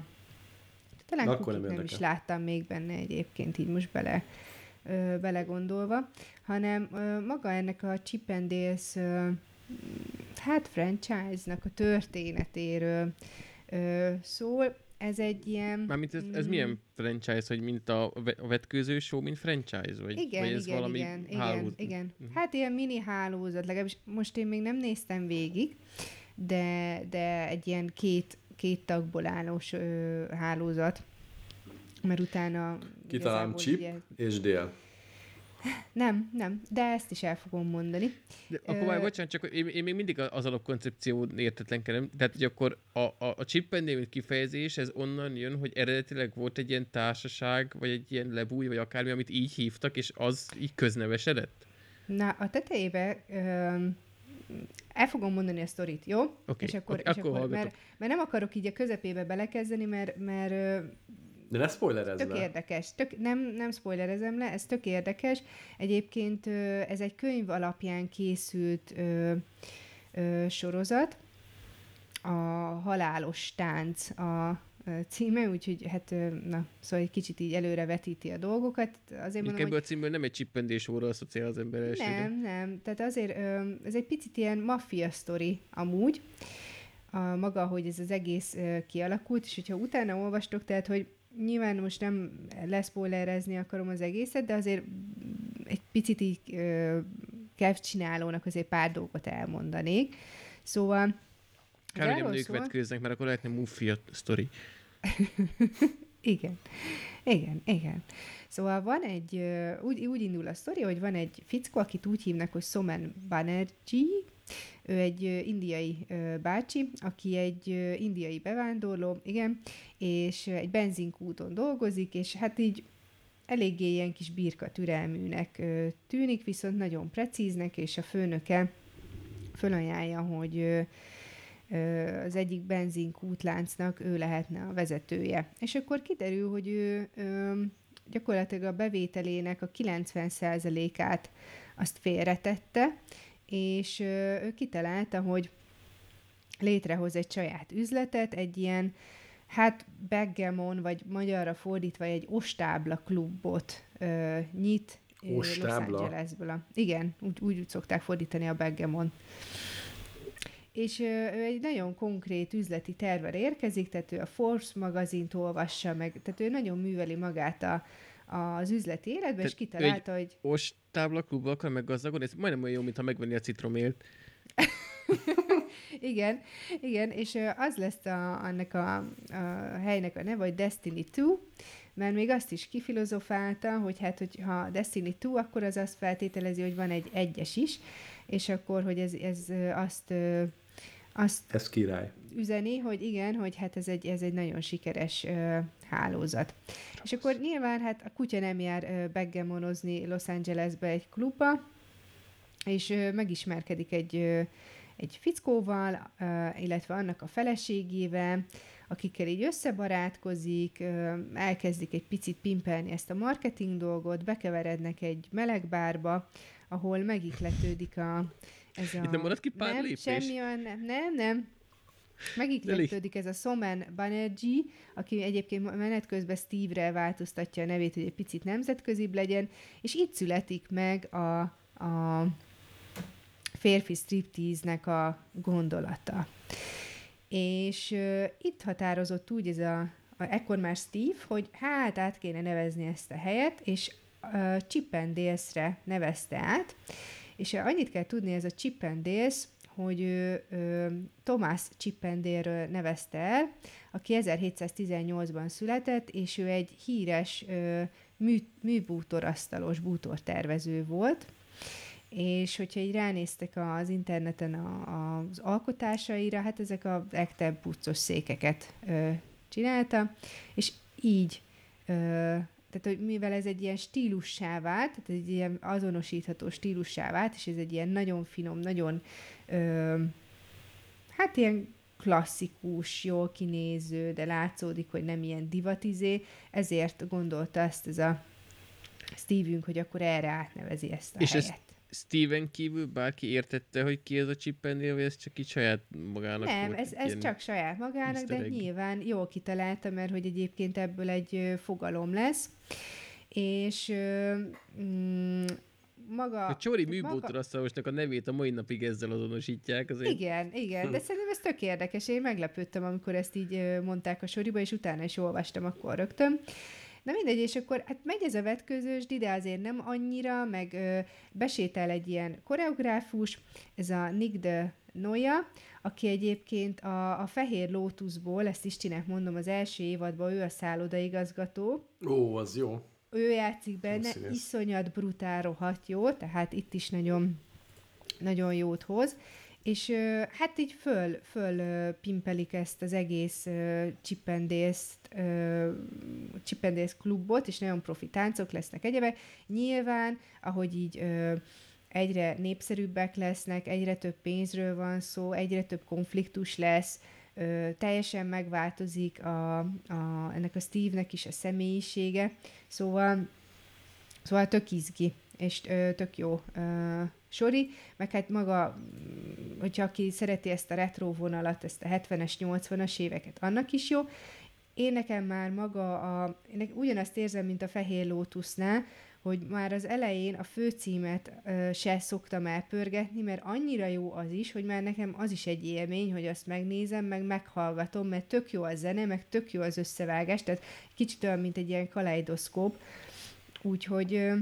S3: Talán
S1: Na, akkor nem
S3: nem is láttam még benne egyébként, így most bele ö, belegondolva, hanem ö, maga ennek a Chip and Dales ö, hát franchise-nak a történetéről ö, szól. Ez egy ilyen...
S2: mármint ez, ez
S3: mm,
S2: milyen franchise, hogy mint a, ve- a vetkőző show, mint franchise? Vagy,
S3: Igen,
S2: vagy ez
S3: igen,
S2: valami
S3: igen, igen,
S2: hálózat?
S3: igen.
S2: Mhm.
S3: Hát ilyen mini hálózat, legalábbis most én még nem néztem végig, de, de egy ilyen két, két tagból állós ö, hálózat, mert utána...
S1: Kitalálom
S3: igazából
S1: Chip
S3: ugye-
S1: és Dél.
S3: Nem, nem, de ezt is el fogom mondani.
S2: De akkor már bocsánat, csak én, én még mindig az alapkoncepció értetlenkedem. Tehát, hogy akkor a, a, a chip and Dale kifejezés, ez onnan jön, hogy eredetileg volt egy ilyen társaság, vagy egy ilyen lebúj, vagy akármi, amit így hívtak, és az így köznevesedett?
S3: Na, a tetejébe el fogom mondani a sztorit, jó?
S2: Oké,
S3: és akkor,
S2: oké,
S3: és
S2: akkor
S3: akkor mert, mert nem akarok így a közepébe belekezdeni, mert, mert
S1: De ne spoilerezz
S3: tök
S1: le.
S3: érdekes. Tök, nem, nem spoilerezem le, ez tök érdekes. Egyébként ez egy könyv alapján készült ö, ö, sorozat. A Halálos Tánc a címe, úgyhogy hát, na, szóval egy kicsit így előre vetíti a dolgokat. Azért mondom,
S2: ebből
S3: hogy
S2: a címből nem egy csippendés óra asszociál az ember elsőre.
S3: nem, nem. Tehát azért ez egy picit ilyen maffia sztori amúgy, a maga, hogy ez az egész kialakult, és hogyha utána olvastok, tehát, hogy nyilván most nem leszpoilerezni akarom az egészet, de azért egy picit így ö, csinálónak azért pár dolgot elmondanék. Szóval
S2: Kár, hogy nem nők
S3: szól-
S2: vetkőznek, mert akkor lehetne muffia sztori.
S3: Igen. Igen, igen. Szóval van egy, úgy, úgy indul a sztori, hogy van egy fickó, akit úgy hívnak, hogy Somen Banerjee, ő egy indiai bácsi, aki egy indiai bevándorló, igen, és egy benzinkúton dolgozik, és hát így eléggé ilyen kis birka türelműnek tűnik, viszont nagyon precíznek, és a főnöke fölajánlja, hogy az egyik benzinkútláncnak ő lehetne a vezetője. És akkor kiderül, hogy ő gyakorlatilag a bevételének a 90%-át azt félretette, és ő kitalálta, hogy létrehoz egy saját üzletet, egy ilyen, hát backgammon, vagy magyarra fordítva egy ostábla klubot ö, nyit ö, Los
S1: Ostábla?
S3: Angelesből. Igen, úgy, úgy, szokták fordítani a backgammon. És ő egy nagyon konkrét üzleti tervvel érkezik, tehát ő a Forbes magazint olvassa meg, tehát ő nagyon műveli magát a, az üzleti életbe,
S2: Tehát
S3: és kitalálta, hogy
S2: Os tábla klubba akar meggazdagodni, ez majdnem olyan jó, mintha megvenni a citromélt.
S3: igen, igen, és az lesz a, annak a, a helynek a neve, hogy Destiny 2, mert még azt is kifilozofálta, hogy hát, hogyha Destiny 2, akkor az azt feltételezi, hogy van egy egyes is, és akkor, hogy ez, ez azt, azt
S1: Ez király.
S3: Üzeni, hogy igen, hogy hát ez egy, ez egy nagyon sikeres ö, hálózat. És akkor nyilván hát a kutya nem jár ö, backgammonozni Los Angelesbe egy klubba, és ö, megismerkedik egy, ö, egy fickóval, illetve annak a feleségével, akikkel így összebarátkozik, elkezdik egy picit pimpelni ezt a marketing dolgot, bekeverednek egy melegbárba, ahol megikletődik a ez a...
S2: Itt nem maradt ki pár
S3: nem,
S2: lépés?
S3: semmi olyan, nem, nem, nem.
S2: Elég.
S3: Megikletődik ez a Soman Banerjee, aki egyébként menet közben Steve-re változtatja a nevét, hogy egy picit nemzetközibb legyen, és itt születik meg a, a férfi striptease-nek a gondolata. És uh, itt határozott úgy ez a, a ekkor már Steve, hogy hát át kéne nevezni ezt a helyet, és uh, Chippendales-re nevezte át, és annyit kell tudni, ez a Chippendales, hogy ő, ő Thomas Chippendale nevezte el, aki 1718-ban született, és ő egy híres ö, mű, műbútorasztalos bútortervező volt, és hogyha így ránéztek az interneten a, az alkotásaira, hát ezek a legtöbb puccos székeket ö, csinálta, és így ö, tehát, hogy mivel ez egy ilyen stílussá vált, tehát egy ilyen azonosítható stílussá vált, és ez egy ilyen nagyon finom, nagyon ö, hát ilyen klasszikus, jól kinéző, de látszódik, hogy nem ilyen divatizé, ezért gondolta ezt ez a Stevünk, hogy akkor erre átnevezi ezt a
S2: És
S3: helyet.
S2: ezt Steven kívül bárki értette, hogy ki ez a Chippendale, vagy ez csak így saját magának
S3: Nem,
S2: volt
S3: ez, ez csak saját magának, de nyilván jól kitalálta, mert hogy egyébként ebből egy fogalom lesz. És mm, maga...
S2: A Csori
S3: maga-
S2: műbútorasztalosnak a nevét a mai napig ezzel azonosítják. Azért
S3: Igen, igen, de szerintem ez tök érdekes. Én meglepődtem, amikor ezt így mondták a soriba, és utána is olvastam akkor rögtön. Na mindegy, és akkor hát megy ez a vetközős, de azért nem annyira, meg ö, besétál egy ilyen koreográfus, ez a Nick de Noia, aki egyébként a, a Fehér Lótuszból, ezt Istinek mondom, az első évadban ő a szállodaigazgató,
S1: Ó, az jó.
S3: ő játszik benne,
S1: színész.
S3: iszonyat brutál rohadt jó, tehát itt is nagyon, nagyon jót hoz. És hát így föl, föl pimpelik ezt az egész ö, Chippendales klubot, és nagyon profi táncok lesznek egyebek. Nyilván, ahogy így egyre népszerűbbek lesznek, egyre több pénzről van szó, egyre több konfliktus lesz, teljesen megváltozik a, a, ennek a Steve-nek is a személyisége, szóval, szóval tök izgi, és ö, tök jó ö, sori, meg hát maga, hogyha aki szereti ezt a retro vonalat, ezt a 70-es, 80-as éveket, annak is jó. Én nekem már maga a, én ugyanazt érzem, mint a Fehér Lótusznál, hogy már az elején a főcímet ö, se szoktam elpörgetni, mert annyira jó az is, hogy már nekem az is egy élmény, hogy azt megnézem, meg meghallgatom, mert tök jó a zene, meg tök jó az összevágás, tehát kicsit olyan, mint egy ilyen kaleidoszkóp. Úgyhogy, ö,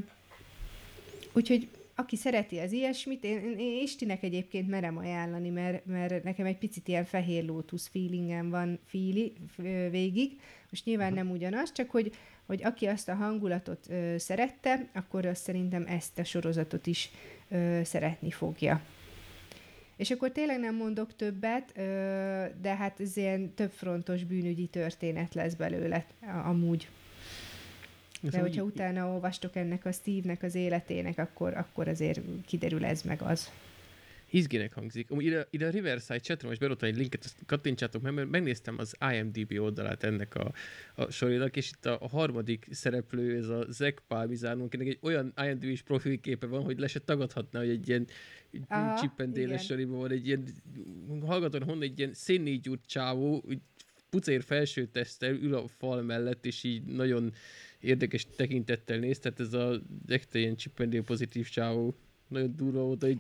S3: úgyhogy aki szereti az ilyesmit, én, én, én Istinek egyébként merem ajánlani, mert, mert nekem egy picit ilyen fehér lótusz feelingem van feeli, ö, végig. Most nyilván nem ugyanaz, csak hogy, hogy aki azt a hangulatot ö, szerette, akkor azt szerintem ezt a sorozatot is ö, szeretni fogja. És akkor tényleg nem mondok többet, ö, de hát ez ilyen többfrontos bűnügyi történet lesz belőle a- amúgy. De
S2: Szóval
S3: hogyha utána olvastok ennek a Steve-nek az életének, akkor, akkor azért kiderül ez meg az.
S2: Izginek hangzik. Amúgy ide, ide a Riverside chatre most berodtam egy linket, azt kattintsátok meg, mert megnéztem az IMDB oldalát ennek a, a sorinak, és itt a, a harmadik szereplő, ez a Zack Palmizano, akinek egy olyan IMDb-s profilképe van, hogy le se tagadhatná, hogy egy ilyen csippendéles soriban van, egy ilyen, hallgatom honnan, egy ilyen szénnégyúrt csávó, pucér felső tesztel ül a fal mellett, és így nagyon érdekes tekintettel néz, tehát ez a ekte ilyen csippendél pozitív csávó. Nagyon durva volt, hogy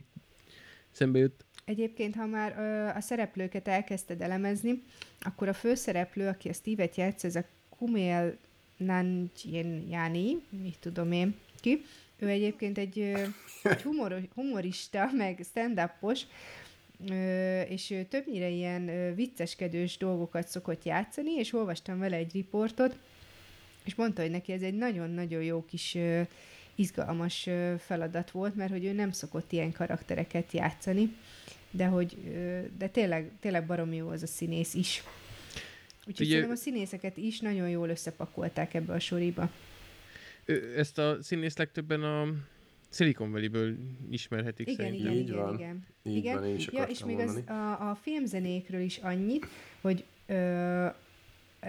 S2: szembe jött.
S3: Egyébként, ha már ö, a szereplőket elkezdted elemezni, akkor a főszereplő, aki a Steve-et játsz, ez a Kumail Nanjiani, mit tudom én ki. Ő egyébként egy, egy humor, humorista, meg stand-upos, és ő többnyire ilyen vicceskedős dolgokat szokott játszani, és olvastam vele egy riportot, és mondta, hogy neki ez egy nagyon-nagyon jó kis izgalmas feladat volt, mert hogy ő nem szokott ilyen karaktereket játszani, de hogy de tényleg, tényleg baromi jó az a színész is. Úgyhogy Ugye, szerintem a színészeket is nagyon jól összepakolták ebbe a soriba.
S2: Ezt a színész legtöbben a Silicon Valley-ből ismerhetik
S3: igen,
S2: szerintem.
S3: Igen, igen, van. igen.
S1: Így
S3: igen.
S1: van, én is
S3: ja, és még az, a, a filmzenékről is annyit, hogy ö,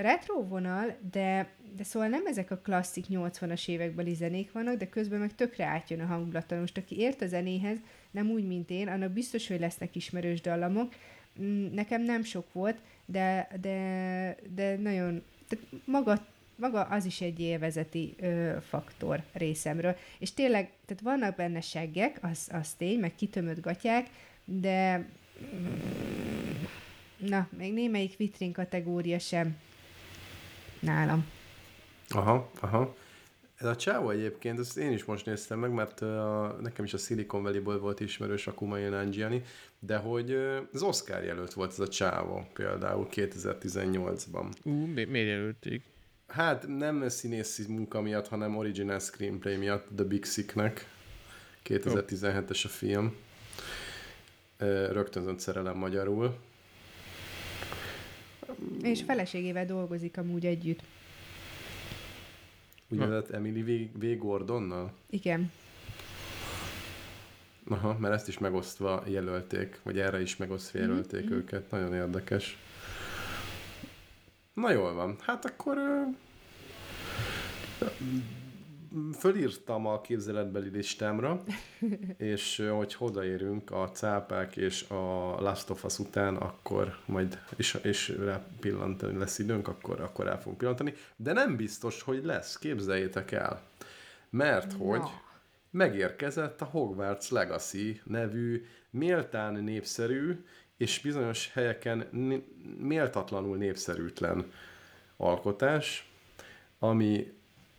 S3: retro vonal, de, de szóval nem ezek a klasszik 80-as évekbeli zenék vannak, de közben meg tökre átjön a hangulata. Most aki ért a zenéhez, nem úgy, mint én, annak biztos, hogy lesznek ismerős dallamok. Mm, nekem nem sok volt, de, de, de nagyon, tehát maga, maga az is egy élvezeti ö, faktor részemről. És tényleg, tehát vannak benne seggek, az, az tény, meg kitömött gatyák, de mm, na, még némelyik vitrin kategória sem nálam.
S1: Aha, aha. Ez a csávó egyébként, ezt én is most néztem meg, mert uh, nekem is a Silicon Valley-ból volt ismerős a Kumail Nanjiani, de hogy uh, az Oscar jelölt volt ez a csávó például 2018-ban.
S2: Ú, uh, mi, miért jelölték?
S1: Hát nem színészi munka miatt, hanem original screenplay miatt The Big Sicknek. 2017-es a film. Rögtönzött szerelem magyarul.
S3: És feleségével dolgozik amúgy együtt.
S1: Úgynevezett Emily v. v. Gordonnal?
S3: Igen.
S1: Aha, mert ezt is megosztva jelölték, vagy erre is megosztva jelölték mm-hmm. őket. Nagyon érdekes. Na jól van. Hát akkor fölírtam a képzeletbeli listámra, és hogy odaérünk a cápák és a Last of Us után, akkor majd, és, és rá pillantani lesz időnk, akkor, akkor rá fogunk pillantani. De nem biztos, hogy lesz, képzeljétek el. Mert no. hogy megérkezett a Hogwarts Legacy nevű, méltán népszerű, és bizonyos helyeken méltatlanul népszerűtlen alkotás, ami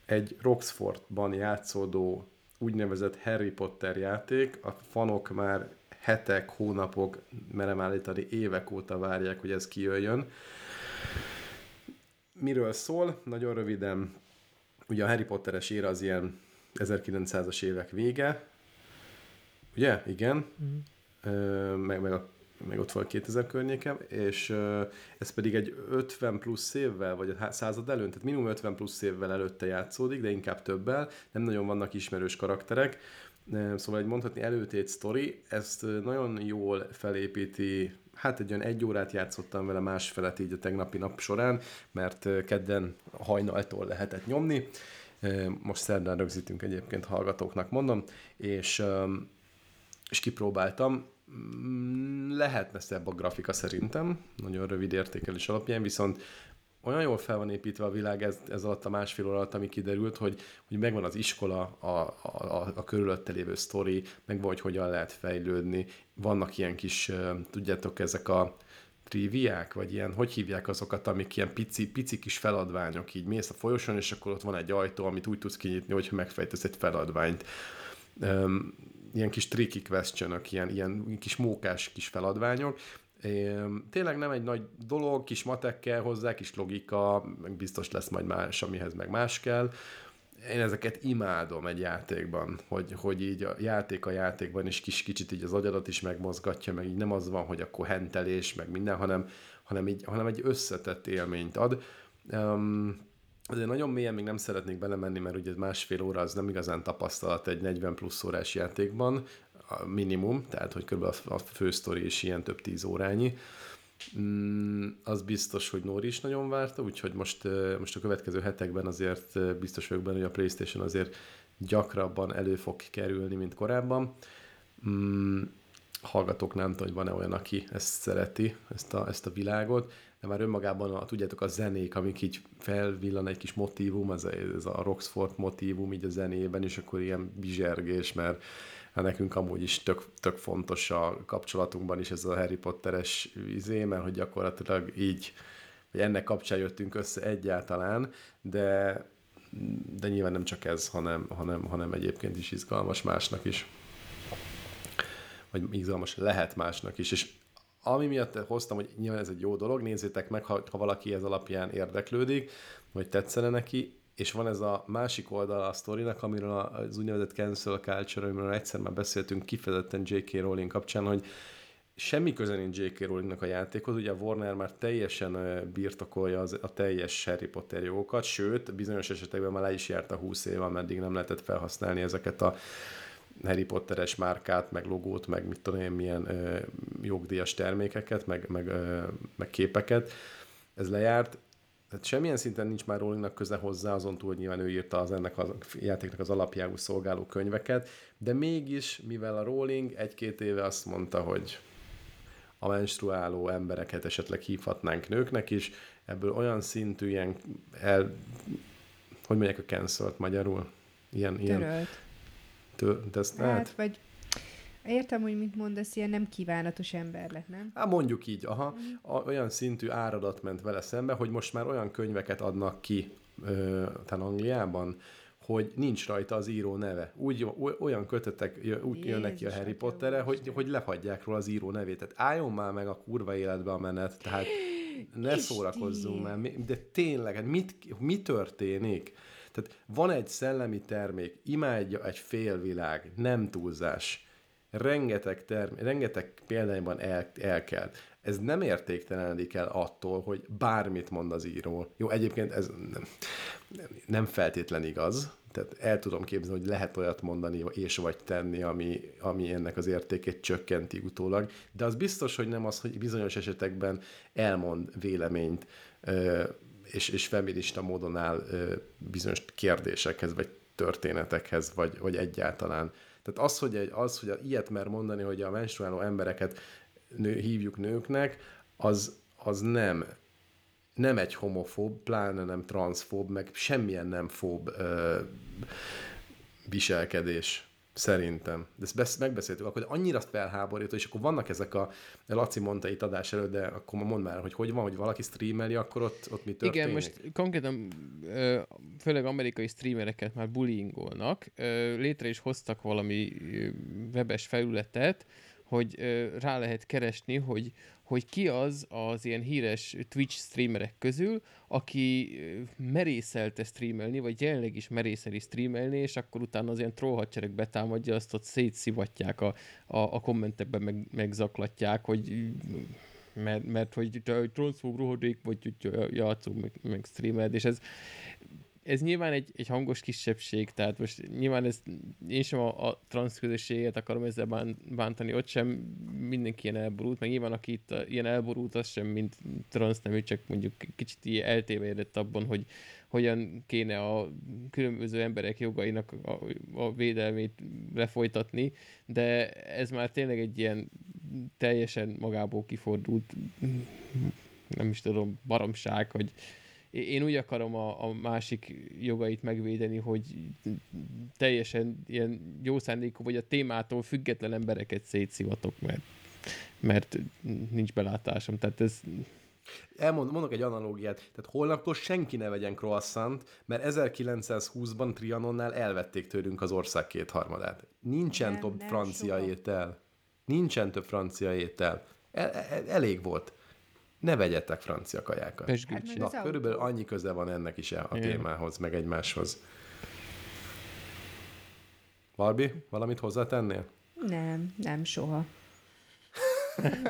S1: egy Roxfordban játszódó úgynevezett Harry Potter játék. A fanok már hetek, hónapok, merem állítani évek óta várják, hogy ez kijöjjön. Miről szól? Nagyon röviden. Ugye a Harry Potteres éra az ilyen 1900-as évek vége. Ugye? Igen. Mm. Meg, meg a meg ott volt 2000 környéke, és ez pedig egy 50 plusz évvel, vagy a század előtt, tehát minimum 50 plusz évvel előtte játszódik, de inkább többel, nem nagyon vannak ismerős karakterek, szóval egy mondhatni előtét sztori, ezt nagyon jól felépíti hát egy olyan egy órát játszottam vele másfelet így a tegnapi nap során, mert kedden hajnaltól lehetett nyomni. Most szerdán rögzítünk egyébként hallgatóknak mondom, és, és kipróbáltam. Mm, lehetne szebb a grafika szerintem, nagyon rövid értékelés alapján, viszont olyan jól fel van építve a világ ez, ez alatt a másfél óra alatt, ami kiderült, hogy, hogy megvan az iskola, a, a, a, a körülötte lévő sztori, megvan, hogy hogyan lehet fejlődni. Vannak ilyen kis, tudjátok, ezek a triviák, vagy ilyen, hogy hívják azokat, amik ilyen pici, pici kis feladványok, így mész a folyosón, és akkor ott van egy ajtó, amit úgy tudsz kinyitni, hogyha megfejtesz egy feladványt ilyen kis tricky question ilyen, ilyen kis mókás kis feladványok. Tényleg nem egy nagy dolog, kis matek kell hozzá, kis logika, meg biztos lesz majd más, amihez meg más kell. Én ezeket imádom egy játékban, hogy, hogy így a játék a játékban is kis kicsit így az agyadat is megmozgatja, meg így nem az van, hogy akkor hentelés, meg minden, hanem, hanem, így, hanem egy összetett élményt ad. Um, Azért nagyon mélyen még nem szeretnék belemenni, mert ugye másfél óra az nem igazán tapasztalat egy 40 plusz órás játékban, a minimum, tehát hogy kb. a fősztori is ilyen több tíz órányi. Mm, az biztos, hogy Nóri is nagyon várta, úgyhogy most, most a következő hetekben azért biztos vagyok benne, hogy a Playstation azért gyakrabban elő fog kerülni, mint korábban. Mm, hallgatók nem tudom, hogy van-e olyan, aki ezt szereti, ezt a, ezt a világot de már önmagában, a, tudjátok, a zenék, amik így felvillan egy kis motívum, ez a, ez a Roxford motívum így a zenében, és akkor ilyen bizsergés, mert nekünk amúgy is tök, tök fontos a kapcsolatunkban is ez a Harry Potteres izé, mert hogy gyakorlatilag így, hogy ennek kapcsán jöttünk össze egyáltalán, de de nyilván nem csak ez, hanem, hanem, hanem egyébként is izgalmas másnak is. Vagy izgalmas lehet másnak is. És ami miatt hoztam, hogy nyilván ez egy jó dolog, nézzétek meg, ha, ha valaki ez alapján érdeklődik, vagy tetszene neki, és van ez a másik oldala a sztorinak, amiről az úgynevezett cancel culture, amiről egyszer már beszéltünk kifejezetten J.K. Rowling kapcsán, hogy semmi köze nincs J.K. Rowlingnak a játékhoz, ugye a Warner már teljesen birtokolja az, a teljes Harry Potter jogokat, sőt, bizonyos esetekben már le is járt a 20 év, ameddig nem lehetett felhasználni ezeket a Harry Potteres márkát, meg logót, meg mit tudom én, milyen ö, jogdíjas termékeket, meg, meg, ö, meg képeket. Ez lejárt, tehát semmilyen szinten nincs már Rowlingnak köze hozzá, azon túl, hogy nyilván ő írta az ennek a játéknak az alapjául szolgáló könyveket, de mégis, mivel a Rowling egy-két éve azt mondta, hogy a menstruáló embereket esetleg hívhatnánk nőknek is, ebből olyan szintű ilyen el, hogy mondják a cancelt magyarul? Ilyen, ilyen,
S3: Ezt hát, vagy Értem, hogy mit mondasz, ilyen nem kívánatos ember lett, nem?
S1: Hát mondjuk így, aha. Mm. A, olyan szintű áradat ment vele szembe, hogy most már olyan könyveket adnak ki ö, Angliában, hogy nincs rajta az író neve. Úgy, olyan kötetek úgy Jézus, jönnek ki a Harry Potterre, hogy, hogy lehagyják róla az író nevét. Tehát álljon már meg a kurva életbe a menet, tehát ne Isti. szórakozzunk már. De tényleg, hát mit, mi történik? Tehát van egy szellemi termék, imádja egy félvilág, nem túlzás. Rengeteg, term- rengeteg példányban el, elkelt. Ez nem értéktelenedik el attól, hogy bármit mond az író. Jó, egyébként ez nem, nem feltétlen igaz, tehát el tudom képzelni, hogy lehet olyat mondani és vagy tenni, ami, ami ennek az értékét csökkenti utólag, de az biztos, hogy nem az, hogy bizonyos esetekben elmond véleményt, és, és feminista módon áll bizonyos kérdésekhez, vagy történetekhez, vagy, vagy egyáltalán. Tehát az, hogy, egy, az, hogy ilyet mer mondani, hogy a menstruáló embereket nő, hívjuk nőknek, az, az nem nem egy homofób, pláne nem transzfób, meg semmilyen nem fób ö, viselkedés. Szerintem. De ezt megbeszéltük, akkor annyira felháborító, és akkor vannak ezek a, Laci mondta itt adás előtt, de akkor mondd már, hogy hogy van, hogy valaki streameli, akkor ott, ott mi történik?
S2: Igen, most konkrétan főleg amerikai streamereket már bullyingolnak, létre is hoztak valami webes felületet, hogy rá lehet keresni, hogy hogy ki az az ilyen híres Twitch streamerek közül, aki merészelte streamelni, vagy jelenleg is merészeli streamelni, és akkor utána az ilyen troll hadsereg betámadja, azt ott szétszivatják a, a, a kommentekben, meg, megzaklatják, hogy mert, mert hogy transzfób rohadék, vagy hogy játszó, meg, meg streamed, és ez, ez nyilván egy, egy hangos kisebbség, tehát most nyilván ez, én sem a, a transz közösséget akarom ezzel bán, bántani, ott sem mindenki ilyen elborult, meg nyilván aki itt ilyen elborult, az sem mint transz nemű, csak mondjuk kicsit ilyen eltévedett abban, hogy hogyan kéne a különböző emberek jogainak a, a védelmét lefolytatni, de ez már tényleg egy ilyen teljesen magából kifordult nem is tudom, baromság, hogy én úgy akarom a, a másik jogait megvédeni, hogy teljesen ilyen jó szándékú, vagy a témától független embereket szétszivatok, mert, mert nincs belátásom. Tehát ez,
S1: Elmond, mondok egy analógiát. Tehát holnaptól senki ne vegyen croissant, mert 1920-ban Trianonnál elvették tőlünk az ország kétharmadát. Nincsen nem, több nem francia soha. étel. Nincsen több francia étel. El, el, elég volt ne vegyetek francia kajákat. Hát Na, körülbelül annyi köze van ennek is a Igen. témához, meg egymáshoz. Barbie, valamit hozzátennél?
S3: Nem, nem soha.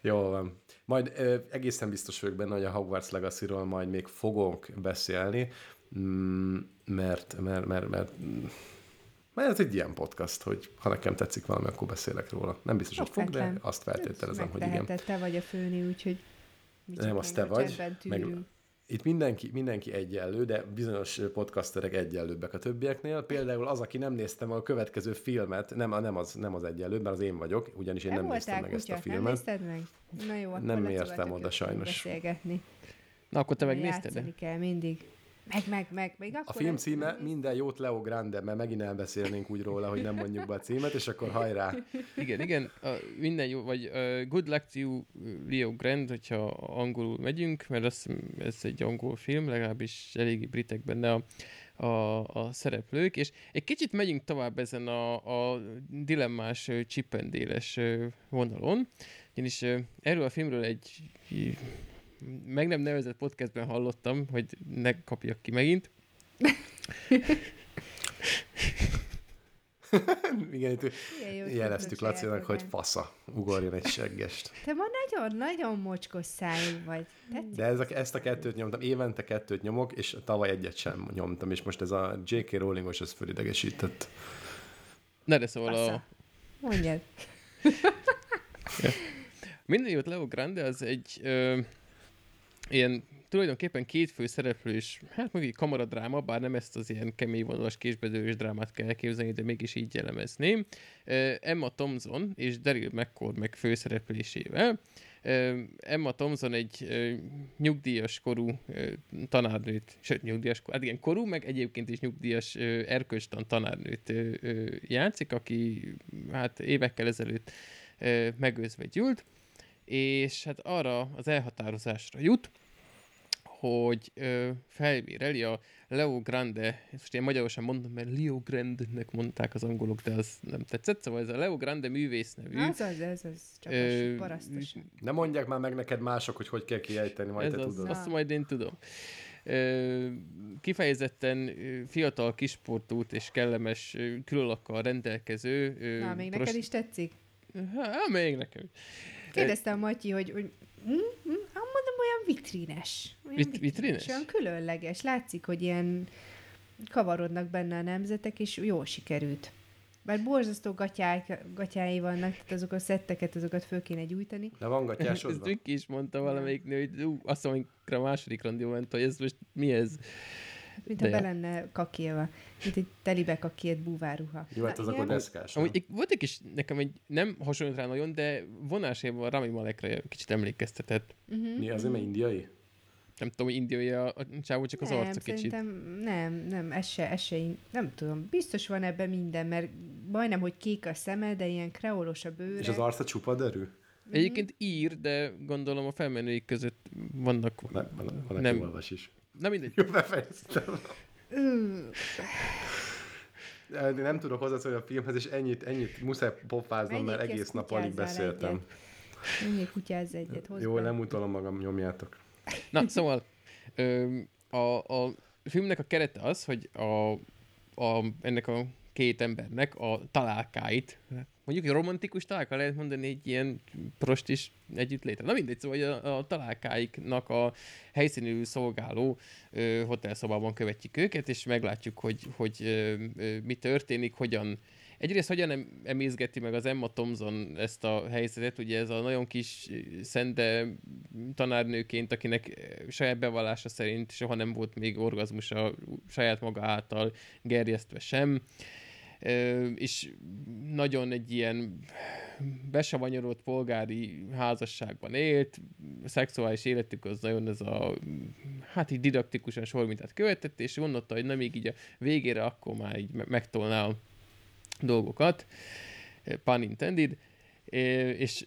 S1: Jó van. Majd ö, egészen biztos vagyok benne, hogy a Hogwarts Legacy-ról majd még fogunk beszélni, mm, mert, mert, mert, mert mert ez egy ilyen podcast, hogy ha nekem tetszik valami, akkor beszélek róla. Nem biztos, hogy fog, de azt feltételezem, hogy igen.
S3: te vagy a főni, úgyhogy
S1: nem, azt te vagy. Meg, itt mindenki, mindenki egyenlő, de bizonyos podcasterek egyenlőbbek a többieknél. Például az, aki nem néztem a következő filmet, nem, nem, az, nem az egyenlő, mert az én vagyok, ugyanis én nem, nem néztem meg kutya, ezt a filmet. Nem
S3: nézted meg? Na jó,
S1: nem értem oda sajnos.
S3: Beszélgetni.
S2: Na akkor te megnézted?
S3: Játszani kell mindig. Meg, meg, meg. Még
S1: A
S3: akkor
S1: film
S3: nem-
S1: címe Minden jót Leo Grande, mert megint elbeszélnénk úgy róla, hogy nem mondjuk be a címet, és akkor hajrá.
S2: Igen, igen, a, minden jó, vagy uh, Good Luck to You, Leo Grand, hogyha angolul megyünk, mert hiszem, ez egy angol film, legalábbis eléggé britek benne a, a, a szereplők, és egy kicsit megyünk tovább ezen a, a dilemmás, csipendéles vonalon, ugyanis erről a filmről egy meg nem nevezett podcastben hallottam, hogy ne kapjak ki megint.
S1: Igen, itt jeleztük Lacinak, hogy fasza, ugorjon egy seggest.
S3: Te ma nagyon-nagyon mocskos szájú vagy. Tetszik?
S1: De ez a, ezt a kettőt nyomtam, évente kettőt nyomok, és tavaly egyet sem nyomtam, és most ez a J.K. Rowlingos, ez fölidegesített.
S2: Na de szóval a,
S3: Passza. Mondjad.
S2: Minden jót Leo Grande az egy ö, ilyen tulajdonképpen két fő szereplős, hát meg egy kamaradráma, bár nem ezt az ilyen kemény vonalas késbedős drámát kell elképzelni, de mégis így jellemezném. Emma Thompson és Daryl McCord meg főszereplésével. Emma Thompson egy nyugdíjas korú tanárnőt, sőt nyugdíjas, korú, hát igen, korú, meg egyébként is nyugdíjas erkölcstan tanárnőt játszik, aki hát évekkel ezelőtt megőzve gyűlt, és hát arra az elhatározásra jut, hogy ö, felbéreli a Leo Grande, ezt most én magyarosan mondom, mert Leo Grande-nek mondták az angolok, de az nem tetszett, szóval ez a Leo Grande művész nevű.
S3: Az az, ez az. Csak
S2: Ö,
S3: parasztos.
S1: Ne mondják már meg neked mások, hogy hogy kell kiejteni, majd
S2: ez
S1: te
S2: az,
S1: tudod.
S2: azt majd én tudom. Ö, kifejezetten fiatal kisportút és kellemes külalakkal rendelkező. ö,
S3: Na, még
S2: prost-
S3: neked is tetszik?
S2: Hát, még nekem.
S3: Kérdeztem Matyi, hogy, hogy hm, hm, ah, mondom, olyan vitrines. Olyan
S2: Vit- vitrines?
S3: Olyan különleges. Látszik, hogy ilyen kavarodnak benne a nemzetek, és jól sikerült. Bár borzasztó gatyák, gatyái vannak, tehát azok a szetteket, azokat föl kéne gyújtani.
S1: De van
S2: Ezt
S1: gatyásodva?
S2: Vicky is mondta valamelyik nő, hogy ú, azt mondom, hogy a második randi ment, hogy ez most mi ez?
S3: Mint
S2: De
S3: ha
S2: ja.
S3: be lenne kakélva. Mint egy telibe kakélt búváruha.
S1: Jó, hát az
S3: Na,
S1: akkor deszkás.
S2: Amúgy egy- volt egy kis, nekem egy, nem hasonlít rá nagyon, de vonásében a Rami Malekre kicsit emlékeztetett.
S3: Mhm.
S1: Mi azért, mert indiai?
S2: Nem tudom, hogy indiai a, a csávó, csak az
S3: nem,
S2: arca kicsit.
S3: nem, nem, ez se, ez se, nem tudom. Biztos van ebben minden, mert majdnem, hogy kék a szeme, de ilyen kreolos a bőre.
S1: És az arca csupa derű?
S2: Egyébként ír, de gondolom a felmenőik között vannak...
S1: Van, van, van aki
S2: Nem.
S1: olvas is.
S2: Na mindegy.
S1: Jó, befejeztem. De Nem tudok hozzászólni a filmhez, és ennyit, ennyit muszáj pofáznom, mert egész nap alig beszéltem.
S3: egyet. Menjél kutyázz egyet, hozd
S1: Jó, nem utolom magam, nyomjátok.
S2: Na, szóval ö, a, a filmnek a kerete az, hogy a, a, ennek a két embernek a találkáit, mondjuk egy romantikus találka lehet mondani egy ilyen prostis együtt létre. Na mindegy, szóval a, a találkáiknak a helyszínű szolgáló ö, hotelszobában követjük őket, és meglátjuk, hogy, hogy ö, ö, mi történik, hogyan. Egyrészt hogyan em- emészgeti meg az Emma Thompson ezt a helyzetet, ugye ez a nagyon kis szende tanárnőként, akinek saját bevallása szerint soha nem volt még orgazmusa saját maga által gerjesztve sem, Ö, és nagyon egy ilyen besavanyodott polgári házasságban élt, szexuális életük az nagyon ez a, hát így didaktikusan sormintát követett, és gondolta, hogy nem még így a végére akkor már így me- megtolná a dolgokat, pun intended, és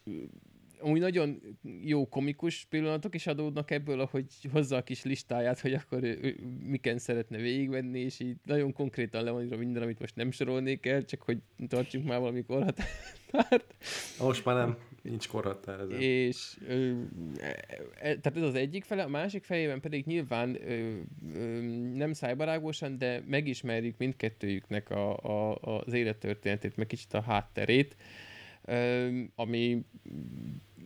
S2: amúgy nagyon jó komikus pillanatok is adódnak ebből, ahogy hozza a kis listáját, hogy akkor ő, ő miken szeretne végigvenni, és így nagyon konkrétan le van írva minden, amit most nem sorolnék el, csak hogy tartsunk már valami korhatárt.
S1: Most már nem, nincs korhatár ezen.
S2: És ö, e, tehát ez az egyik fele, a másik felében pedig nyilván ö, ö, nem szájbarágosan, de megismerjük mindkettőjüknek a, a, az élettörténetét, meg kicsit a hátterét, ami,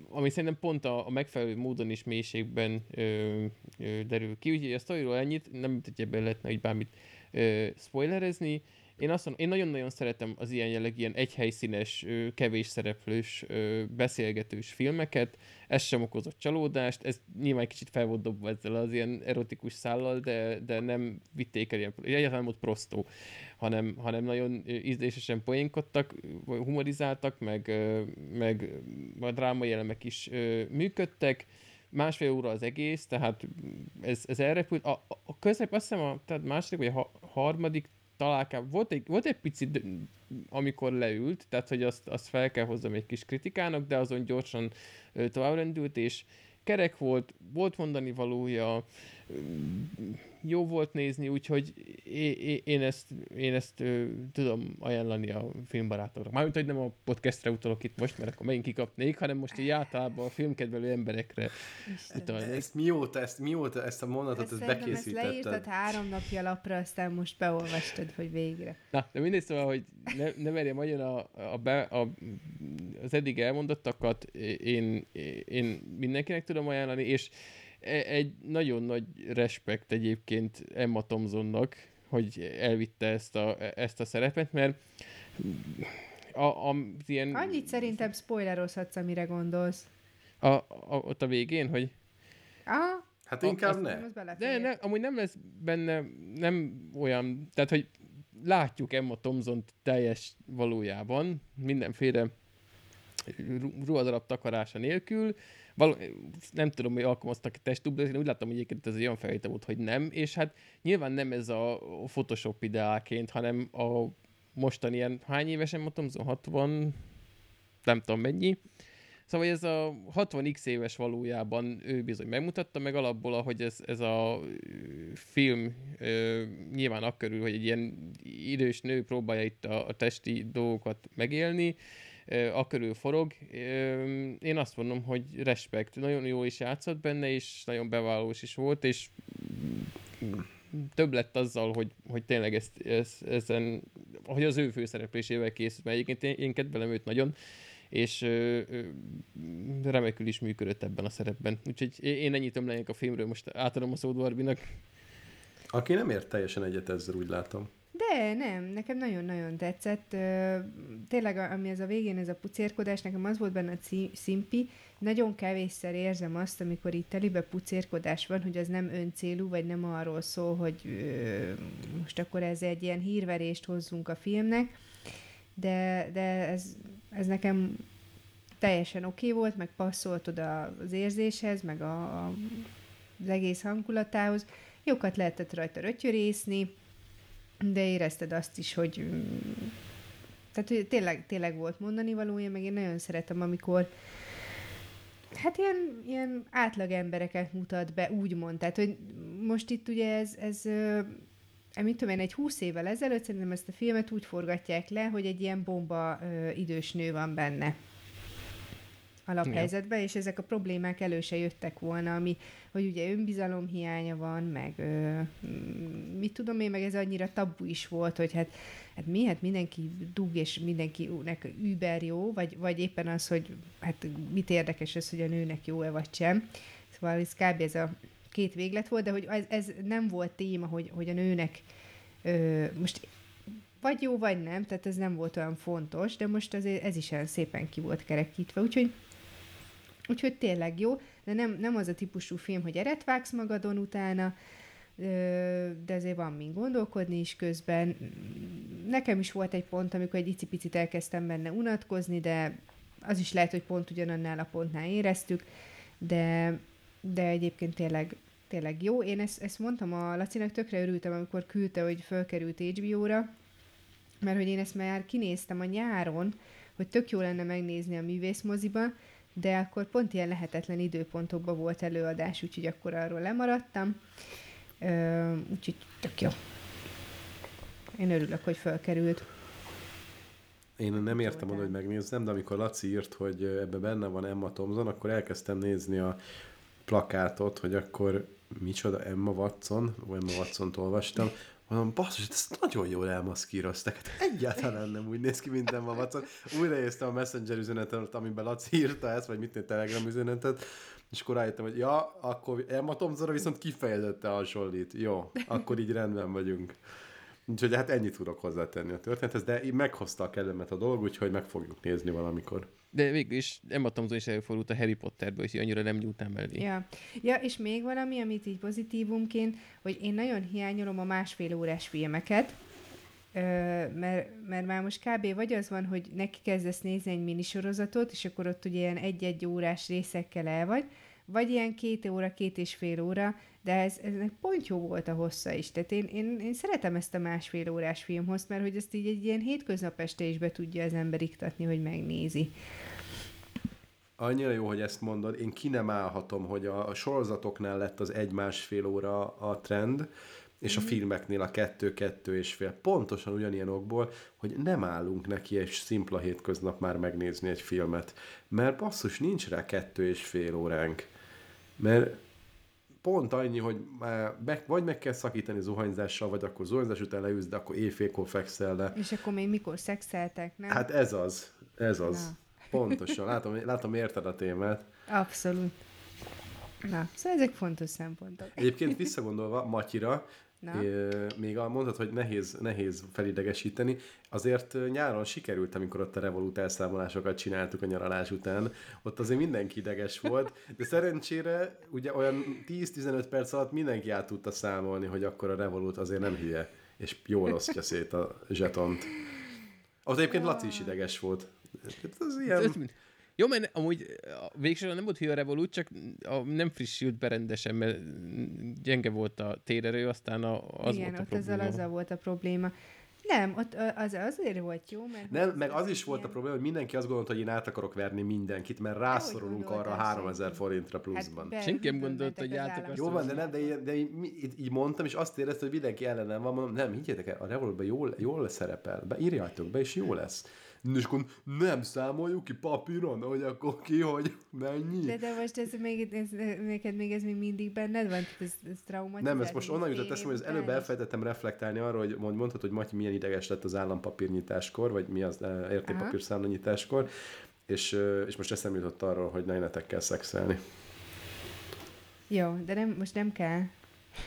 S2: ami szerintem pont a, a megfelelő módon is mélységben ö, ö, derül ki. Úgyhogy a sztoriról ennyit, nem hogy ebben lehetne így bármit ö, spoilerezni. Én azt mondom, én nagyon-nagyon szeretem az ilyen jelleg, ilyen egyhelyszínes, kevés szereplős, beszélgetős filmeket. Ez sem okozott csalódást, ez nyilván kicsit fel volt dobva ezzel az ilyen erotikus szállal, de, de nem vitték el ilyen, egyáltalán volt prostó, hanem, hanem nagyon ízlésesen poénkodtak, humorizáltak, meg, meg a drámai elemek is működtek. másfél óra az egész, tehát ez, ez elrepült. A, a közep, azt hiszem a tehát második vagy a harmadik találkában volt egy, volt egy picit, amikor leült, tehát hogy azt, azt fel kell hozzam egy kis kritikának, de azon gyorsan továbbrendült, és kerek volt, volt mondani valója, jó volt nézni, úgyhogy én ezt, én ezt tudom ajánlani a filmbarátoknak. Mármint, hogy nem a podcastre utalok itt most, mert akkor megint kikapnék, hanem most így általában a filmkedvelő emberekre
S1: utalnék. Ezt mióta, ezt, mióta ezt a mondatot, ezt, ezt bekészítetted?
S3: Ezt leírtad három napja lapra, aztán most beolvastad, hogy végre.
S2: Na, de mindegy szóval, hogy ne, ne merjem nagyon a, a, be, a, az eddig elmondottakat én, én mindenkinek tudom ajánlani, és egy nagyon nagy respekt egyébként Emma Thompsonnak, hogy elvitte ezt a, ezt a szerepet, mert a, a, ilyen...
S3: Annyit szerintem spoilerozhatsz, amire gondolsz.
S2: A, a, ott a végén, hogy...
S3: Aha.
S1: Hát inkább a, ne.
S2: De ne, amúgy nem lesz benne, nem olyan, tehát hogy látjuk Emma thompson teljes valójában, mindenféle ruhadarab takarása nélkül, Val- nem tudom, hogy alkalmaztak a testdublet, én úgy láttam, hogy egyébként ez egy olyan felvétel volt, hogy nem, és hát nyilván nem ez a Photoshop ideálként, hanem a mostani ilyen, hány évesen mondtam, 60, nem tudom mennyi, Szóval ez a 60x éves valójában ő bizony megmutatta, meg alapból, ahogy ez, ez a film ö, nyilván akkörül, hogy egy ilyen idős nő próbálja itt a, a testi dolgokat megélni, akörül forog. Én azt mondom, hogy respekt. Nagyon jó is játszott benne, és nagyon bevállalós is volt, és több lett azzal, hogy, hogy tényleg ezt, ezt, ezen, hogy az ő főszereplésével készült, mert egyébként én, én kedvelem őt nagyon, és ö, ö, remekül is működött ebben a szerepben. Úgyhogy én ennyit ömlenék a filmről, most átadom a szót Barbinak.
S1: Aki nem ért teljesen egyet ezzel, úgy látom.
S3: De nem, nekem nagyon-nagyon tetszett. Tényleg, ami ez a végén, ez a pucérkodás, nekem az volt benne a szimpi, nagyon kevésszer érzem azt, amikor itt telibe pucérkodás van, hogy az nem öncélú, vagy nem arról szól, hogy most akkor ez egy ilyen hírverést hozzunk a filmnek, de, de ez, ez nekem teljesen oké okay volt, meg passzolt oda az érzéshez, meg a, a, az egész hangulatához. Jókat lehetett rajta rötyörészni, de érezted azt is, hogy mm, tehát hogy tényleg, tényleg volt mondani valója, meg én nagyon szeretem, amikor hát ilyen, ilyen átlag embereket mutat be, úgymond. Tehát, hogy most itt ugye ez, ez mit tudom én, egy húsz évvel ezelőtt szerintem ezt a filmet úgy forgatják le, hogy egy ilyen bomba ö, idős nő van benne alaphelyzetbe, és ezek a problémák elő se jöttek volna, ami, hogy ugye önbizalom hiánya van, meg ö, mit tudom én, meg ez annyira tabu is volt, hogy hát, hát mi, hát mindenki dug, és mindenkinek über jó, vagy, vagy éppen az, hogy hát mit érdekes ez, hogy a nőnek jó-e vagy sem. Szóval ez kb. ez a két véglet volt, de hogy ez, ez nem volt téma, hogy, hogy a nőnek ö, most vagy jó, vagy nem, tehát ez nem volt olyan fontos, de most azért ez is olyan szépen ki volt kerekítve, úgyhogy Úgyhogy tényleg jó, de nem, nem az a típusú film, hogy eret vágsz magadon utána, de azért van mind gondolkodni is közben. Nekem is volt egy pont, amikor egy icipicit elkezdtem benne unatkozni, de az is lehet, hogy pont ugyanannál a pontnál éreztük, de, de egyébként tényleg, tényleg jó. Én ezt, ezt mondtam a Lacinak, tökre örültem, amikor küldte, hogy fölkerült HBO-ra, mert hogy én ezt már kinéztem a nyáron, hogy tök jó lenne megnézni a művészmoziba, de akkor pont ilyen lehetetlen időpontokban volt előadás, úgyhogy akkor arról lemaradtam. Ö, úgyhogy tök jó. Én örülök, hogy felkerült.
S1: Én nem értem oda, hogy megnézzem, de amikor Laci írt, hogy ebbe benne van Emma Thompson, akkor elkezdtem nézni a plakátot, hogy akkor micsoda Emma Watson, vagy Emma Watson-t olvastam, Mondom, basszus, ezt nagyon jól elmaszkíroztak. Hát egyáltalán nem úgy néz ki, mint Emma Watson. Újraéztem a Messenger üzenetet, amiben Laci írta ezt, vagy mit a Telegram üzenetet, és akkor rájöttem, hogy ja, akkor Emma Thompsonra viszont kifejezette hasonlít. Jó, akkor így rendben vagyunk. Úgyhogy hát ennyit tudok hozzátenni a történethez, de meghozta a kellemet a dolog, úgyhogy meg fogjuk nézni valamikor.
S2: De végül is Emma Thompson is előfordult a Harry Potterből, és annyira nem nyújtám mellé.
S3: Ja. ja, és még valami, amit így pozitívumként, hogy én nagyon hiányolom a másfél órás filmeket, Ö, mert, mert már most kb. vagy az van, hogy neki kezdesz nézni egy minisorozatot, és akkor ott ugye ilyen egy-egy órás részekkel el vagy, vagy ilyen két óra, két és fél óra, de ez, eznek pont jó volt a hossza is. Tehát én, én, én szeretem ezt a másfél órás filmhoz, mert hogy ezt így egy ilyen hétköznap este is be tudja az ember iktatni, hogy megnézi.
S1: Annyira jó, hogy ezt mondod. Én ki nem állhatom, hogy a, a sorozatoknál lett az egy-másfél óra a trend, és a filmeknél a kettő-kettő és fél. Pontosan ugyanilyen okból, hogy nem állunk neki egy szimpla hétköznap már megnézni egy filmet. Mert basszus, nincs rá kettő és fél óránk. Mert pont annyi, hogy már be, vagy meg kell szakítani zuhanyzással, vagy akkor zuhanyzás után leülsz, de akkor éjfélkor fekszel le.
S3: És akkor még mikor szexeltek, nem?
S1: Hát ez az, ez az.
S3: Na.
S1: Pontosan, látom, látom érted a témát.
S3: Abszolút. Na, szóval ezek fontos szempontok.
S1: Egyébként visszagondolva Matyira,
S3: Na.
S1: É, még a mondtad, hogy nehéz, nehéz felidegesíteni, azért nyáron sikerült, amikor ott a Revolut elszámolásokat csináltuk a nyaralás után, ott azért mindenki ideges volt, de szerencsére ugye olyan 10-15 perc alatt mindenki át tudta számolni, hogy akkor a Revolut azért nem hülye, és jól osztja szét a zsetont. Az egyébként Laci is ideges volt. Ez ilyen...
S2: Jó, mert amúgy végsősorban nem volt hülye a Revolut, csak a, nem frissült be rendesen, mert gyenge volt a térerő, aztán a, az
S3: Igen,
S2: volt a
S3: ott ezzel
S2: probléma.
S3: azzal volt a probléma. Nem, ott az, azért volt jó, mert...
S1: Nem, meg az is
S3: ilyen-
S1: volt a probléma, hogy mindenki azt gondolta, hogy én át akarok verni mindenkit, mert rászorulunk arra
S3: gondolták
S1: 3000
S3: szerintem?
S1: forintra pluszban.
S3: be-
S2: Senki nem gondolta, hogy
S3: az
S2: át akarsz
S1: Jó van, de nem, de, én- de én így, így mondtam, és azt érezte, hogy mindenki ellenem van, mondom, nem, higgyétek el, a Revolutban jól, jól szerepel, be, írjátok be, és jó lesz. És akkor nem számoljuk ki papíron, hogy akkor ki, hogy mennyi.
S3: De, de most ez még, ez, neked még ez még mindig benned van? Ez, ez traumatizál?
S1: Nem, ez most onnan jutott eszembe, hogy az előbb elfelejtettem reflektálni arra, hogy mond, mondtad, hogy Matyi milyen ideges lett az állampapírnyitáskor, vagy mi az eh, értékpapírszámlanyitáskor, és, eh, és most eszembe jutott arról, hogy ne netekkel szexelni.
S3: Jó, de nem, most nem kell.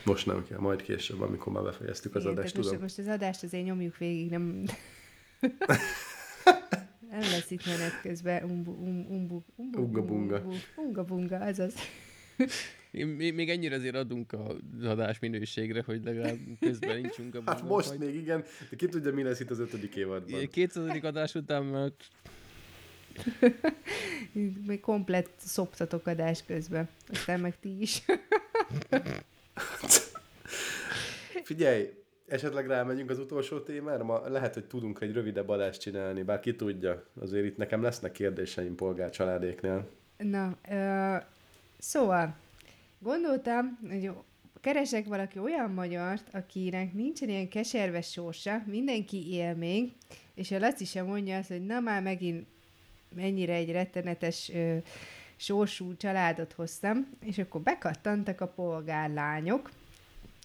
S1: Most nem kell, majd később, amikor már befejeztük az
S3: Igen,
S1: adást, tudom.
S3: most, most az adást azért nyomjuk végig, nem... nem lesz itt menet közben umbu, um, umbu, umbu,
S1: Ugga-bunga.
S3: umbu, Unga-bunga, azaz.
S2: Még, még ennyire azért adunk az adás minőségre, hogy legalább közben nincsünk a
S1: Hát most
S2: vagy-
S1: még igen, de ki tudja, mi lesz itt az ötödik évadban.
S2: 200. adás után már
S3: Még komplett szoptatok adás közben. Aztán meg ti is.
S1: Figyelj, esetleg rámegyünk az utolsó témára, ma lehet, hogy tudunk egy rövidebb adást csinálni, bár ki tudja. Azért itt nekem lesznek kérdéseim polgárcsaládéknél.
S3: Na, ö, szóval, gondoltam, hogy keresek valaki olyan magyart, akinek nincsen ilyen keserves sorsa, mindenki él még, és a Laci sem mondja azt, hogy na már megint mennyire egy rettenetes ö, sorsú családot hoztam, és akkor bekattantak a polgárlányok,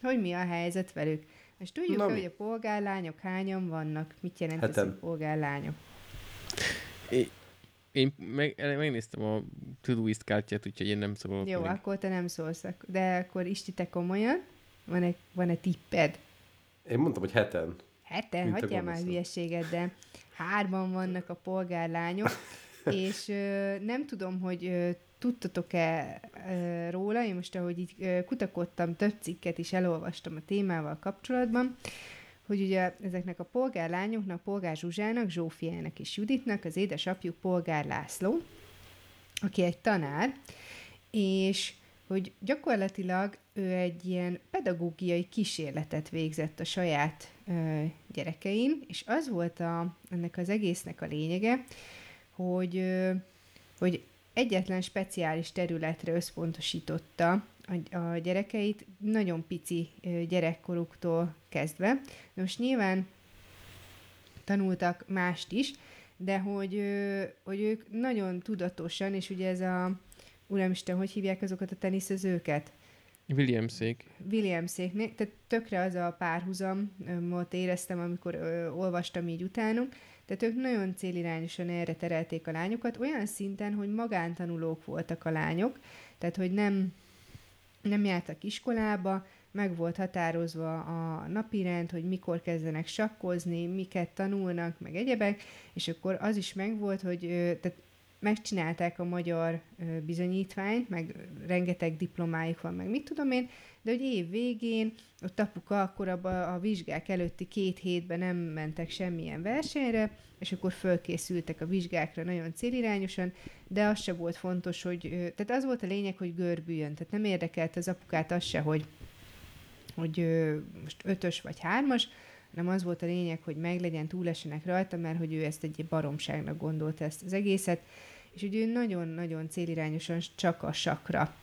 S3: hogy mi a helyzet velük. Most tudjuk,
S1: Na
S3: hogy a polgárlányok hányan vannak, mit jelent ez,
S1: Heten.
S3: hogy polgárlányok.
S2: én meg, megnéztem a Todoist kártyát, úgyhogy én nem szólok
S3: Jó,
S2: még.
S3: akkor te nem szólsz, de akkor Isti, te komolyan, van-e, van-e tipped?
S1: Én mondtam, hogy heten.
S3: Heten, hagyjál már hülyeséget, de hárman vannak a polgárlányok, és ö, nem tudom, hogy ö, tudtatok-e róla, én most ahogy így kutakodtam, több cikket is elolvastam a témával kapcsolatban, hogy ugye ezeknek a polgárlányoknak, Polgár Zsuzsának, Zsófiának és Juditnak az édesapjuk Polgár László, aki egy tanár, és hogy gyakorlatilag ő egy ilyen pedagógiai kísérletet végzett a saját ö, gyerekein, és az volt a, ennek az egésznek a lényege, hogy, ö, hogy egyetlen speciális területre összpontosította a, gyerekeit, nagyon pici gyerekkoruktól kezdve. Most nyilván tanultak mást is, de hogy, hogy ők nagyon tudatosan, és ugye ez a, uramisten, hogy hívják azokat a teniszezőket?
S2: Williamsék.
S3: Williamséknél, tehát tökre az a párhuzamot éreztem, amikor ö, olvastam így utánuk, tehát ők nagyon célirányosan erre terelték a lányokat, olyan szinten, hogy magántanulók voltak a lányok, tehát hogy nem, nem jártak iskolába, meg volt határozva a napirend, hogy mikor kezdenek sakkozni, miket tanulnak, meg egyebek, és akkor az is megvolt, hogy tehát megcsinálták a magyar bizonyítványt, meg rengeteg diplomájuk van, meg mit tudom én, de hogy év végén, ott apuka akkor abba a vizsgák előtti két hétben nem mentek semmilyen versenyre, és akkor fölkészültek a vizsgákra nagyon célirányosan, de az se volt fontos, hogy, tehát az volt a lényeg, hogy görbüljön, tehát nem érdekelt az apukát az se, hogy, hogy most ötös vagy hármas, hanem az volt a lényeg, hogy meglegyen, túlesenek rajta, mert hogy ő ezt egy baromságnak gondolta ezt az egészet, és hogy ő nagyon-nagyon célirányosan csak a sakra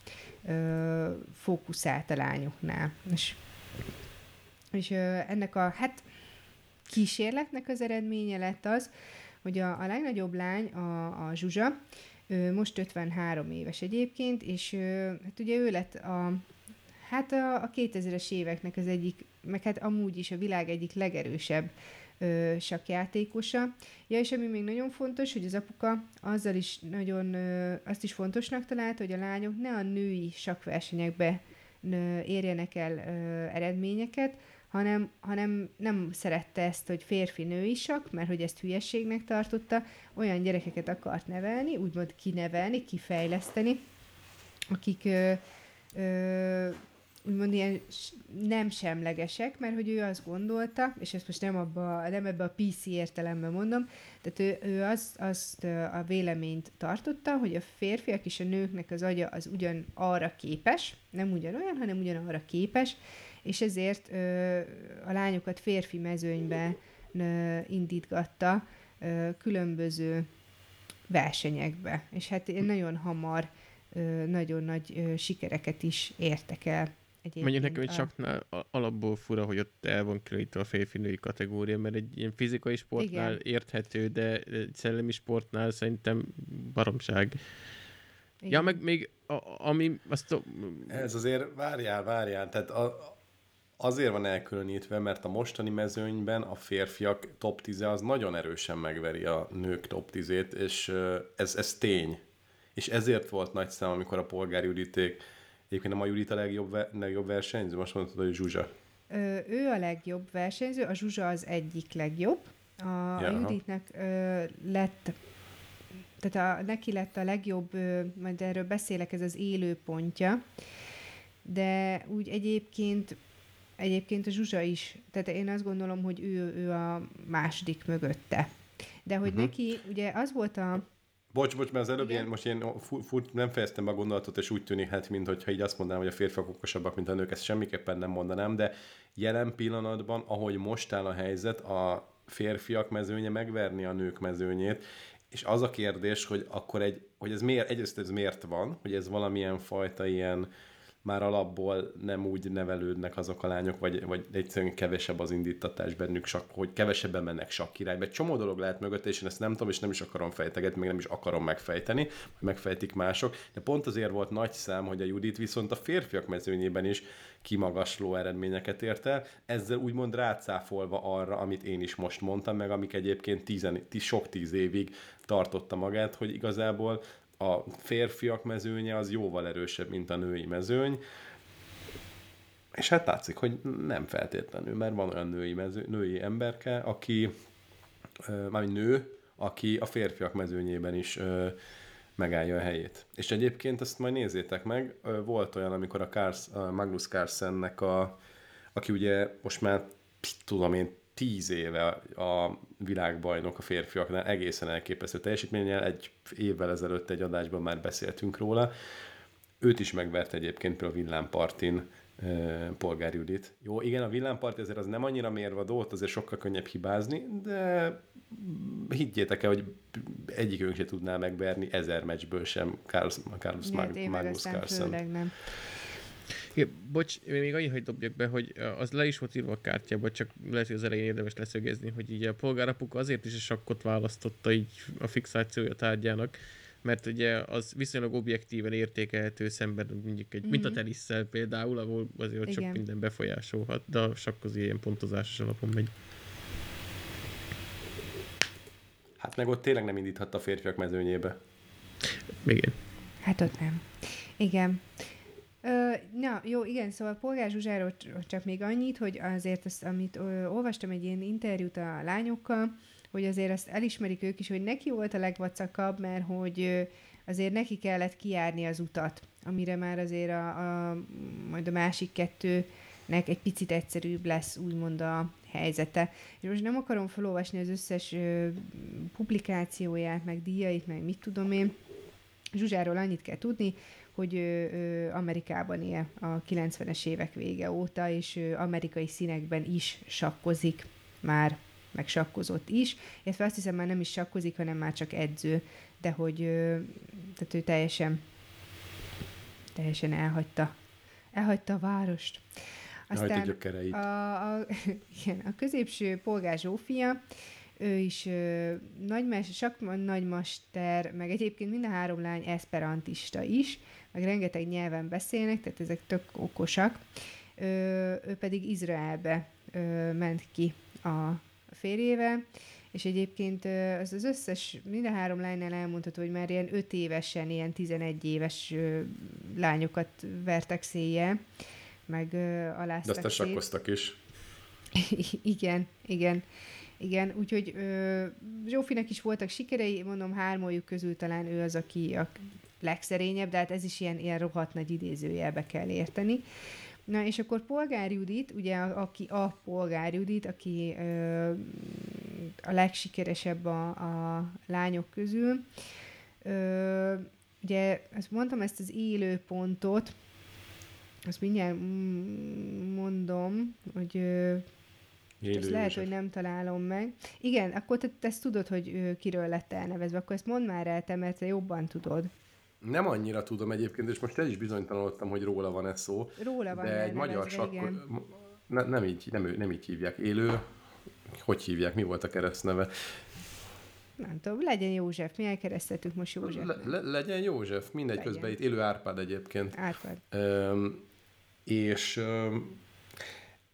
S3: ö, fókuszált a lányoknál. És, és ö, ennek a, hát kísérletnek az eredménye lett az, hogy a, a legnagyobb lány, a, a Zsuzsa, ő most 53 éves egyébként, és ö, hát ugye ő lett a, hát a, a 2000-es éveknek az egyik, meg hát amúgy is a világ egyik legerősebb ö, sakjátékosa. Ja, és ami még nagyon fontos, hogy az apuka azzal is nagyon, ö, azt is fontosnak találta, hogy a lányok ne a női sakversenyekbe ö, érjenek el ö, eredményeket, hanem, hanem nem szerette ezt, hogy férfi-női sak, mert hogy ezt hülyességnek tartotta, olyan gyerekeket akart nevelni, úgymond kinevelni, kifejleszteni, akik ö, ö, úgymond ilyen nem semlegesek, mert hogy ő azt gondolta, és ezt most nem, abba, nem ebbe a PC értelemben mondom, tehát ő, ő azt, azt a véleményt tartotta, hogy a férfiak és a nőknek az agya az ugyan arra képes, nem ugyanolyan, hanem ugyanarra képes, és ezért ö, a lányokat férfi mezőnybe ö, indítgatta ö, különböző versenyekbe. És hát nagyon hamar ö, nagyon nagy ö, sikereket is értek el.
S2: Mondjuk nekem egy saknál alapból fura, hogy ott el van különítve a férfi-női kategória, mert egy ilyen fizikai sportnál Igen. érthető, de egy szellemi sportnál szerintem baromság. Igen. Ja, meg még a, ami azt... A...
S1: Ez azért, várjál, várjál, tehát a, azért van elkülönítve, mert a mostani mezőnyben a férfiak top 10 az nagyon erősen megveri a nők top 10-ét, és ez, ez tény. És ezért volt nagy szám, amikor a polgárjuditék Egyébként a Judit a legjobb, legjobb versenyző? Most mondtad, hogy Zsuzsa.
S3: Ö, ő a legjobb versenyző, a Zsuzsa az egyik legjobb. A, ja, a Juditnek ö, lett, tehát a, neki lett a legjobb, ö, majd erről beszélek, ez az élő pontja, de úgy egyébként egyébként a Zsuzsa is, tehát én azt gondolom, hogy ő, ő a második mögötte. De hogy uh-huh. neki, ugye az volt a
S1: Bocs, bocs, mert az előbb ilyen, most én fut, nem fejeztem be a gondolatot, és úgy tűnik, hát, mint hogyha így azt mondanám, hogy a férfiak okosabbak, mint a nők, ezt semmiképpen nem mondanám, de jelen pillanatban, ahogy most áll a helyzet, a férfiak mezőnye megverni a nők mezőnyét, és az a kérdés, hogy akkor egy, hogy ez miért, egyrészt ez miért van, hogy ez valamilyen fajta ilyen már alapból nem úgy nevelődnek azok a lányok, vagy, vagy egyszerűen kevesebb az indítatás bennük, sak, hogy kevesebben mennek sakk irányba. Egy csomó dolog lehet mögött, és én ezt nem tudom, és nem is akarom fejtegetni, még nem is akarom megfejteni, hogy megfejtik mások, de pont azért volt nagy szám, hogy a Judit viszont a férfiak mezőnyében is kimagasló eredményeket ért el, ezzel úgymond rácáfolva arra, amit én is most mondtam, meg amik egyébként tizen, tíz, sok tíz évig tartotta magát, hogy igazából a férfiak mezőnye az jóval erősebb, mint a női mezőny, és hát látszik, hogy nem feltétlenül, mert van olyan női, mező, női emberke, aki, mármint nő, aki a férfiak mezőnyében is megállja a helyét. És egyébként ezt majd nézzétek meg, volt olyan, amikor a, Kars, a Magnus Carlsennek a, aki ugye most már tudom én tíz éve a világbajnok a férfiaknál egészen elképesztő teljesítménnyel, egy évvel ezelőtt egy adásban már beszéltünk róla. Őt is megvert egyébként például villámpartin Polgár Judit. Jó, igen, a villámparti azért az nem annyira mérvadó, ott azért sokkal könnyebb hibázni, de higgyétek el, hogy egyikünk se tudná megverni ezer meccsből sem Carlos, Carlos Magnus Carlsen.
S3: nem.
S2: Igen, bocs, még annyit, hogy dobjak be, hogy az le is volt írva a kártyába, csak lehet, hogy az elején érdemes leszögezni, hogy így a polgárapuk azért is a sakkot választotta így a fixációja tárgyának, mert ugye az viszonylag objektíven értékelhető szemben mondjuk egy, mm-hmm. mint a mhm. tenisszel például, ahol azért Igen. csak minden befolyásolhat, de a sakk az ilyen pontozásos alapon megy.
S1: Hát meg ott tényleg nem indíthatta a férfiak mezőnyébe.
S2: Igen.
S3: Hát ott nem. Igen. Ö, na, jó, igen, szóval Polgár Zsuzsáról csak még annyit, hogy azért azt, amit olvastam egy ilyen interjút a lányokkal, hogy azért azt elismerik ők is, hogy neki volt a legvacakabb, mert hogy azért neki kellett kiárni az utat, amire már azért a, a majd a másik kettőnek egy picit egyszerűbb lesz, úgymond a helyzete. És most nem akarom felolvasni az összes publikációját, meg díjait, meg mit tudom én. Zsuzsáról annyit kell tudni, hogy ő, ő Amerikában él a 90-es évek vége óta, és ő amerikai színekben is sakkozik már, meg sakkozott is, illetve azt hiszem már nem is sakkozik, hanem már csak edző, de hogy ő, tehát ő teljesen teljesen elhagyta elhagyta a várost.
S1: Aztán
S3: a, a, igen, a középső polgár Zsófia, ő is ö, nagymes, sok nagymaster, meg egyébként mind a három lány esperantista is, meg rengeteg nyelven beszélnek, tehát ezek tök okosak. Ö, ő pedig Izraelbe ö, ment ki a férjével, és egyébként az, az összes, mind a három lánynál elmondható, hogy már ilyen öt évesen, ilyen 11 éves lányokat vertek széjjel, meg aláztak
S1: De aztán sakkoztak is.
S3: igen, igen. Igen, úgyhogy ö, Zsófinak is voltak sikerei, mondom, hármójuk közül talán ő az, aki a legszerényebb, de hát ez is ilyen, ilyen rohadt nagy idézőjelbe kell érteni. Na, és akkor Polgár Judit, ugye, aki a Polgár Judit, aki ö, a legsikeresebb a, a lányok közül, ö, ugye, azt mondtam ezt az élő pontot, azt mindjárt mondom, hogy ö, Élő ezt lehet, hogy nem találom meg. Igen, akkor te, te ezt tudod, hogy ő kiről lett elnevezve, akkor ezt mondd már el te, mert te jobban tudod.
S1: Nem annyira tudom egyébként, és most el is bizonytalanodtam, hogy róla van ez szó.
S3: Róla van
S1: De egy magyar sakk... Ne, nem, így, nem, nem így hívják. Élő, hogy hívják, mi volt a keresztneve?
S3: Nem tudom, legyen József, mi elkeresztettük most József.
S1: Le, le, legyen József, mindegy, legyen. közben itt élő Árpád egyébként.
S3: Árpád.
S1: Üm, és üm,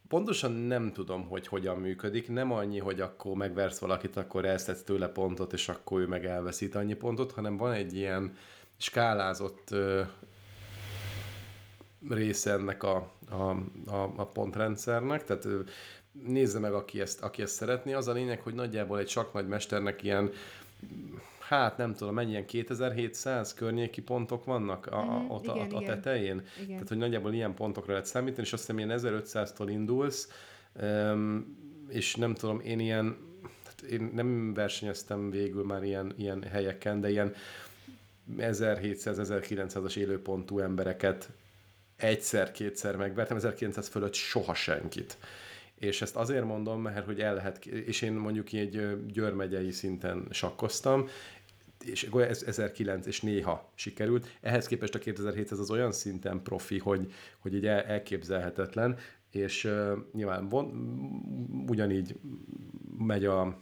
S1: pontosan nem tudom, hogy hogyan működik. Nem annyi, hogy akkor megversz valakit, akkor elszedsz tőle pontot, és akkor ő meg elveszít annyi pontot, hanem van egy ilyen skálázott része ennek a, a, a, a pontrendszernek, tehát nézze meg, aki ezt, aki ezt szeretné. Az a lényeg, hogy nagyjából egy saknagymesternek ilyen hát nem tudom, mennyi ilyen 2700 környéki pontok vannak a, a, mm, ott igen, a, a tetején. Igen. Tehát, hogy nagyjából ilyen pontokra lehet számítani, és azt hiszem ilyen 1500-tól indulsz, és nem tudom, én ilyen, hát én nem versenyeztem végül már ilyen, ilyen helyeken, de ilyen 1700-1900-as élőpontú embereket egyszer-kétszer megvertem, 1900 fölött soha senkit. És ezt azért mondom, mert hogy el lehet, és én mondjuk egy györmegyei szinten sakkoztam, és ez 1009 és néha sikerült. Ehhez képest a 2700 az olyan szinten profi, hogy, hogy így elképzelhetetlen, és uh, nyilván von, ugyanígy megy a,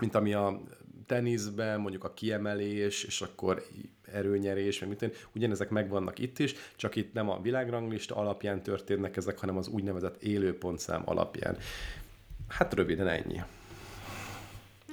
S1: mint ami a teniszben, mondjuk a kiemelés, és akkor erőnyerés, meg mit ugyanezek megvannak itt is, csak itt nem a világranglista alapján történnek ezek, hanem az úgynevezett élőpontszám alapján. Hát röviden ennyi.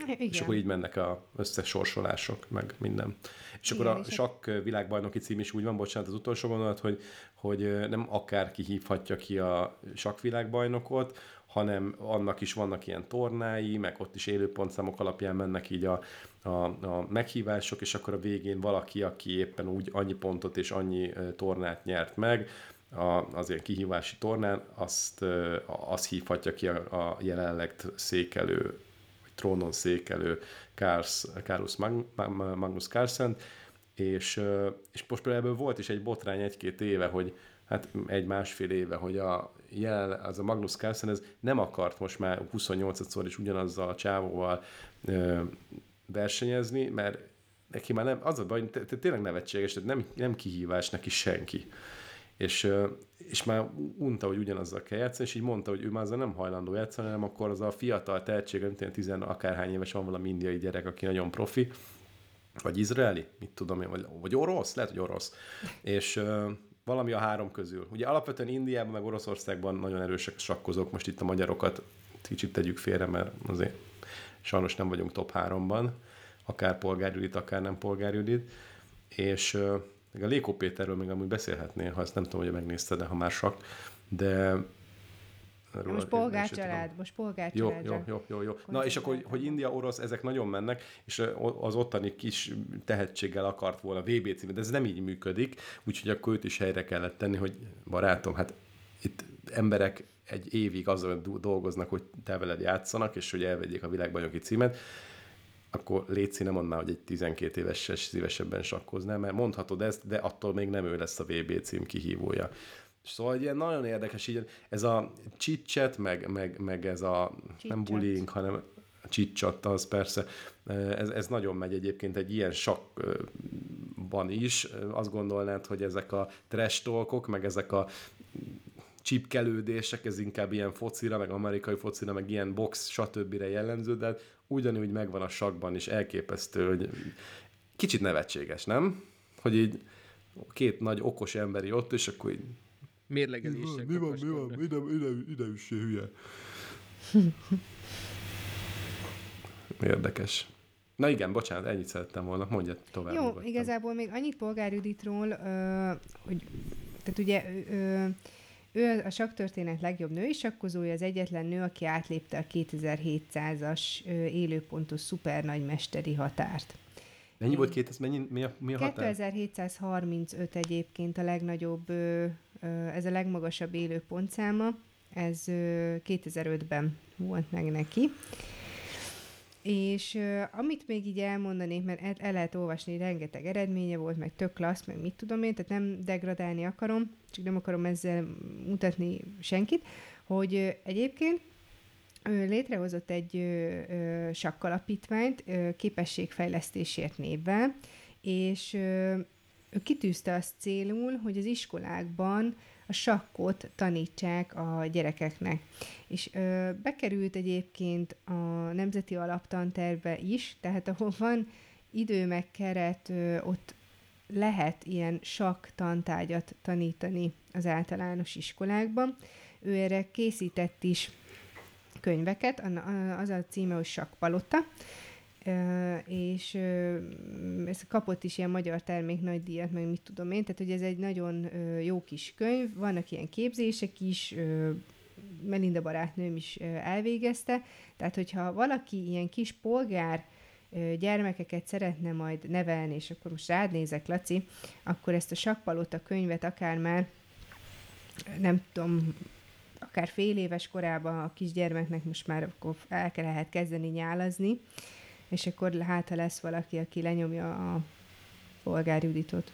S1: Igen. És akkor így mennek a összesorsolások, meg minden. És Igen, akkor a sakk világbajnoki cím is úgy van, bocsánat, az utolsó gondolat, hogy, hogy nem akárki hívhatja ki a világbajnokot, hanem annak is vannak ilyen tornái, meg ott is élőpontszámok alapján mennek így a, a, a meghívások, és akkor a végén valaki, aki éppen úgy annyi pontot és annyi tornát nyert meg, a, az ilyen kihívási tornán, azt, azt hívhatja ki a, a jelenleg székelő, vagy trónon székelő Kársz, Kárus Magnus Carlsen, és, és most például ebből volt is egy botrány egy-két éve, hogy hát egy-másfél éve, hogy a jelen, az a Magnus Carlsen ez nem akart most már 28-szor is ugyanazzal a csávóval ö, versenyezni, mert neki már nem, az a baj, hogy tényleg nevetséges, tehát nem, nem kihívás neki senki. És, és már unta, hogy ugyanazzal kell játszani, és így mondta, hogy ő már azzal nem hajlandó játszani, hanem akkor az a fiatal tehetség, nem tudom, tizen akárhány éves van valami indiai gyerek, aki nagyon profi, vagy izraeli, mit tudom én, vagy, vagy orosz, lehet, hogy orosz. És valami a három közül. Ugye alapvetően Indiában, meg Oroszországban nagyon erősek sakkozók, most itt a magyarokat kicsit tegyük félre, mert azért sajnos nem vagyunk top háromban, akár polgárjudit, akár nem polgárjudit, és még a Léko Péterről még amúgy beszélhetnél, ha ezt nem tudom, hogy megnézted, de ha már sak, de róla
S3: Most polgárcsalád, most
S1: Jó,
S3: polgárcsaládra.
S1: jó, jó, jó, jó. Na és akkor, hogy, India, orosz, ezek nagyon mennek, és az ottani kis tehetséggel akart volna VB címet, de ez nem így működik, úgyhogy akkor őt is helyre kellett tenni, hogy barátom, hát itt emberek egy évig azon do- dolgoznak, hogy te veled játszanak, és hogy elvegyék a világbajnoki címet, akkor Léci nem mondaná, hogy egy 12 éves szívesebben sakkoznál, mert mondhatod ezt, de attól még nem ő lesz a VB cím kihívója. Szóval egy ilyen nagyon érdekes, így ez a csicset, meg, meg, meg ez a nem
S3: Chit-chat.
S1: bullying, hanem csicsat, az persze, ez, ez nagyon megy egyébként egy ilyen sakkban is. Azt gondolnád, hogy ezek a trash talkok, meg ezek a csipkelődések, ez inkább ilyen focira, meg amerikai focira, meg ilyen box, stb. jellemző, de ugyanúgy megvan a sakban is, elképesztő, hogy kicsit nevetséges, nem? Hogy így két nagy okos emberi ott, és akkor így
S2: Mérlegelések.
S1: mi van, mi van, ide, ide, ide üssé, hülye. Érdekes. Na igen, bocsánat, ennyit szerettem volna, mondja tovább.
S3: Jó,
S1: nyugodtan.
S3: igazából még annyit polgárjuditról, ö, hogy tehát ugye ő, a saktörténet legjobb női sakkozója, az egyetlen nő, aki átlépte a 2700-as ö, élőpontos szupernagy határt.
S1: Mennyi volt két, ez mennyi, mi a, mi a határ?
S3: 2735 egyébként a legnagyobb, ez a legmagasabb élő pontszáma, ez ö, 2005-ben volt meg neki. És amit még így elmondanék, mert el, el lehet olvasni, rengeteg eredménye volt, meg tök klassz, meg mit tudom én, tehát nem degradálni akarom, csak nem akarom ezzel mutatni senkit, hogy egyébként létrehozott egy sakkalapítványt képességfejlesztésért névvel, és ő kitűzte azt célul, hogy az iskolákban a sakkot tanítsák a gyerekeknek. És ö, bekerült egyébként a Nemzeti Alaptantervbe is, tehát ahol van idő meg keret, ö, ott lehet ilyen sakk tantárgyat tanítani az általános iskolákban. Ő erre készített is könyveket, az a címe, hogy Sakkpalota, Ö, és ez kapott is ilyen magyar termék nagy díjat, meg mit tudom én, tehát hogy ez egy nagyon jó kis könyv, vannak ilyen képzések is, Melinda barátnőm is elvégezte, tehát hogyha valaki ilyen kis polgár gyermekeket szeretne majd nevelni, és akkor most rád nézek, Laci, akkor ezt a Sakkpalota könyvet akár már nem tudom, akár fél éves korában a kisgyermeknek most már akkor el kell lehet kezdeni nyálazni, és akkor hát, ha lesz valaki, aki lenyomja a polgárjuditot.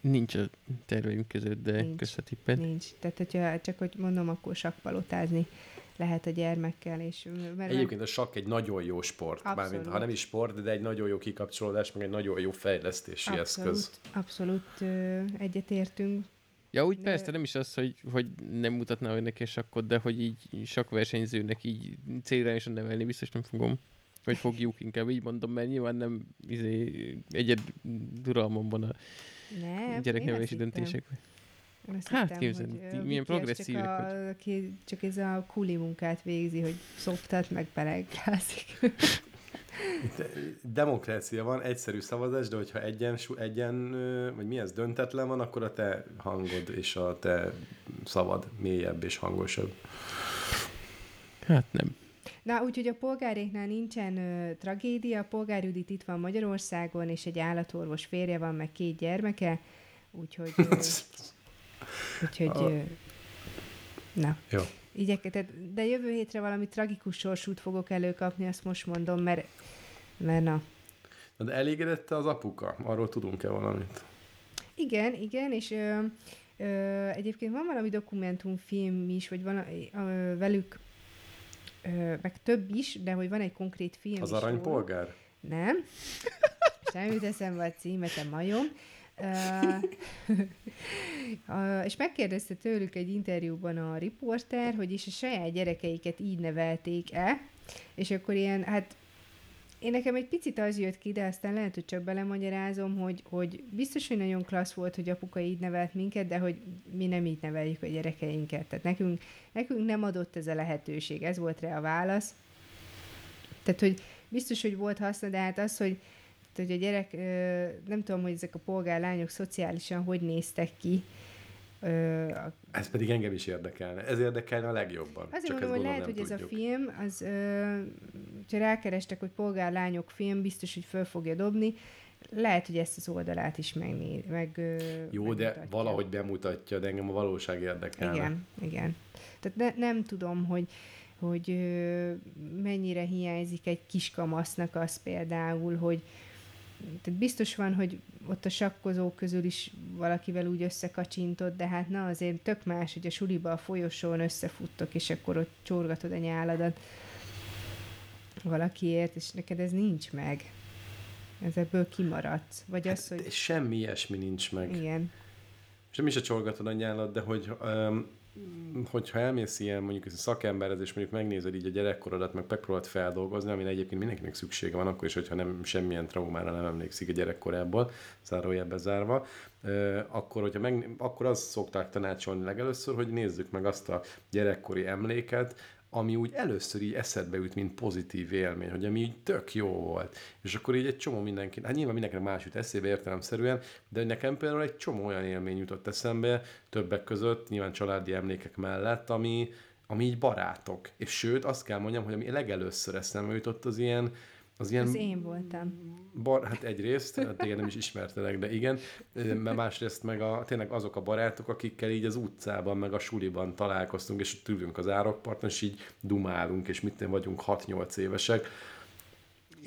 S2: Nincs a terveim között, de
S3: Nincs.
S2: kösz a tippet.
S3: Nincs. Tehát, hogyha csak hogy mondom, akkor sakkpalotázni lehet a gyermekkel, és mert
S1: Egyébként a sakk egy nagyon jó sport.
S3: Abszolút.
S1: Mármint, ha nem is sport, de egy nagyon jó kikapcsolódás, meg egy nagyon jó fejlesztési
S3: abszolút,
S1: eszköz.
S3: abszolút egyetértünk.
S2: Ja, úgy
S3: De-
S2: persze, nem is az, hogy, hogy nem mutatná hogy neki sakkot, de hogy így sakversenyzőnek így célra is nevelni, biztos nem fogom. Vagy fogjuk inkább így mondom, mert nyilván nem izé, egyed duralmam van a
S3: Nem,
S2: gyereknevelési döntések.
S3: Azt
S2: Hát
S3: hittem,
S2: képzeld,
S3: hogy,
S2: milyen progresszívek
S3: csak, a, ki, csak ez a kuli munkát végzi, hogy szoptat, meg belegrázik.
S1: Itt eh, demokrácia van, egyszerű szavazás, de hogyha egyen, egyen, vagy mi ez, döntetlen van, akkor a te hangod és a te szavad mélyebb és hangosabb.
S2: Hát nem.
S3: Na, úgyhogy a polgáréknál nincsen ö, tragédia, a polgár Judit itt van Magyarországon, és egy állatorvos férje van, meg két gyermeke, úgyhogy... Ö, úgyhogy... Ö, na,
S1: Jó.
S3: Igyekezett, de jövő hétre valami tragikus sorsút fogok előkapni, azt most mondom, mert, mert na.
S1: Na, de elégedette az apuka? Arról tudunk-e valamit?
S3: Igen, igen, és ö, ö, egyébként van valami dokumentumfilm is, vagy van ö, velük, ö, meg több is, de hogy van egy konkrét film
S1: Az
S3: is
S1: aranypolgár?
S3: Nem. Jut eszembe a címe, te majom. És megkérdezte tőlük egy interjúban a riporter, hogy is a saját gyerekeiket így nevelték-e, és akkor ilyen, hát én nekem egy picit az jött ki, de aztán lehet, hogy csak belemagyarázom, hogy, hogy biztos, hogy nagyon klassz volt, hogy apuka így nevelt minket, de hogy mi nem így neveljük a gyerekeinket. Tehát nekünk, nekünk nem adott ez a lehetőség. Ez volt rá a válasz. Tehát, hogy biztos, hogy volt haszna, de hát az, hogy, hogy a gyerek, nem tudom, hogy ezek a polgárlányok szociálisan hogy néztek ki.
S1: Ez pedig engem is érdekelne. Ez érdekelne a legjobban.
S3: Azért mondom, hogy lehet, hogy ez a film, az, ha rákerestek, hogy polgárlányok film, biztos, hogy föl fogja dobni, lehet, hogy ezt az oldalát is megné, meg
S1: Jó, megmutatja. de valahogy bemutatja, de engem a valóság érdekel.
S3: Igen, igen. Tehát ne, nem tudom, hogy hogy mennyire hiányzik egy kiskamasznak az például, hogy tehát biztos van, hogy ott a sakkozók közül is valakivel úgy összekacsintott, de hát na azért tök más, hogy a suliba a folyosón összefuttok, és akkor ott csorgatod a nyáladat valakiért, és neked ez nincs meg. Ez ebből kimaradt. Vagy hát, az, hogy...
S1: Semmi ilyesmi nincs meg.
S3: Igen.
S1: Semmi se csorgatod a nyálat, de hogy um, hogyha elmész ilyen mondjuk ez szakemberhez, és mondjuk megnézed így a gyerekkorodat, meg megpróbálod feldolgozni, ami egyébként mindenkinek szüksége van, akkor is, hogyha nem semmilyen traumára nem emlékszik a gyerekkorából, zárójelbe zárva, akkor, hogyha meg, akkor azt szokták tanácsolni legelőször, hogy nézzük meg azt a gyerekkori emléket, ami úgy először így eszedbe jut, mint pozitív élmény, hogy ami így tök jó volt. És akkor így egy csomó mindenki, hát nyilván mindenkinek más jut eszébe értelemszerűen, de nekem például egy csomó olyan élmény jutott eszembe, többek között, nyilván családi emlékek mellett, ami, ami így barátok. És sőt, azt kell mondjam, hogy ami legelőször eszembe jutott, az ilyen
S3: az ilyen... Az én voltam.
S1: Bar, hát egyrészt, hát téged nem is ismertelek, de igen, mert másrészt meg a, tényleg azok a barátok, akikkel így az utcában, meg a suliban találkoztunk, és ülünk az árokparton, és így dumálunk, és mit vagyunk 6-8 évesek.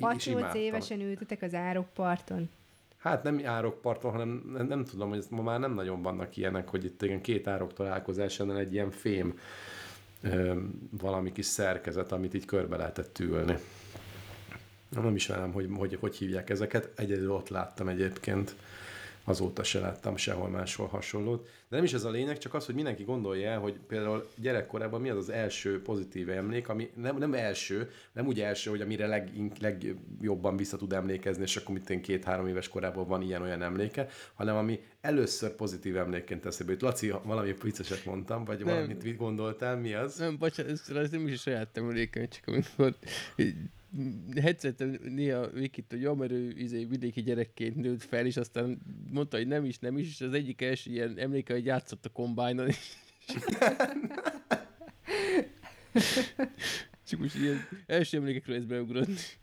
S3: 6-8 évesen ültetek az árokparton?
S1: Hát nem árokparton, hanem nem, nem tudom, hogy ma már nem nagyon vannak ilyenek, hogy itt igen, két árok találkozásánál egy ilyen fém ö, valami kis szerkezet, amit így körbe lehetett ülni. Nem is velem, hogy, hogy hogy hívják ezeket. Egyedül ott láttam egyébként. Azóta se láttam sehol máshol hasonlót. De nem is ez a lényeg, csak az, hogy mindenki gondolja el, hogy például gyerekkorában mi az az első pozitív emlék, ami nem, nem első, nem úgy első, hogy amire leg, legjobban vissza tud emlékezni, és akkor mit két-három éves korában van ilyen-olyan emléke, hanem ami először pozitív emlékként eszébe jut. Laci, valami vicceset mondtam, vagy nem. valamit gondoltál, mi az?
S2: Nem, bocsánat, ez, ez nem is a saját emlékem, csak amikor headsetem néha Vikit, hogy jó, mert ő izé, vidéki gyerekként nőtt fel, és aztán mondta, hogy nem is, nem is, és az egyik első ilyen emléke, hogy játszott a kombájnon, és csak most ilyen első emlékekről ez beugrott.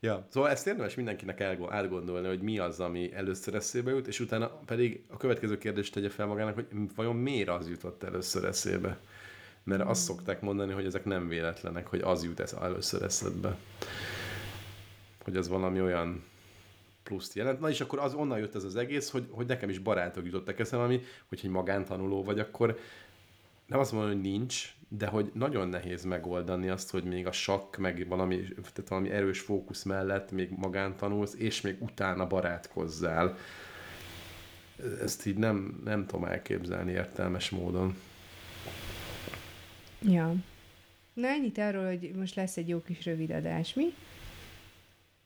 S1: Ja, szóval ezt érdemes mindenkinek átgondolni, hogy mi az, ami először eszébe jut, és utána pedig a következő kérdést tegye fel magának, hogy vajon miért az jutott először eszébe mert azt hmm. szokták mondani, hogy ezek nem véletlenek, hogy az jut ez először eszedbe. Hogy ez valami olyan pluszt jelent. Na és akkor az onnan jött ez az egész, hogy, hogy nekem is barátok jutottak eszembe, ami, hogy egy magántanuló vagy, akkor nem azt mondom, hogy nincs, de hogy nagyon nehéz megoldani azt, hogy még a sakk, meg valami, tehát valami erős fókusz mellett még magántanulsz, és még utána barátkozzál. Ezt így nem, nem tudom elképzelni értelmes módon.
S3: Ja. Na ennyit arról, hogy most lesz egy jó kis rövid adás, mi?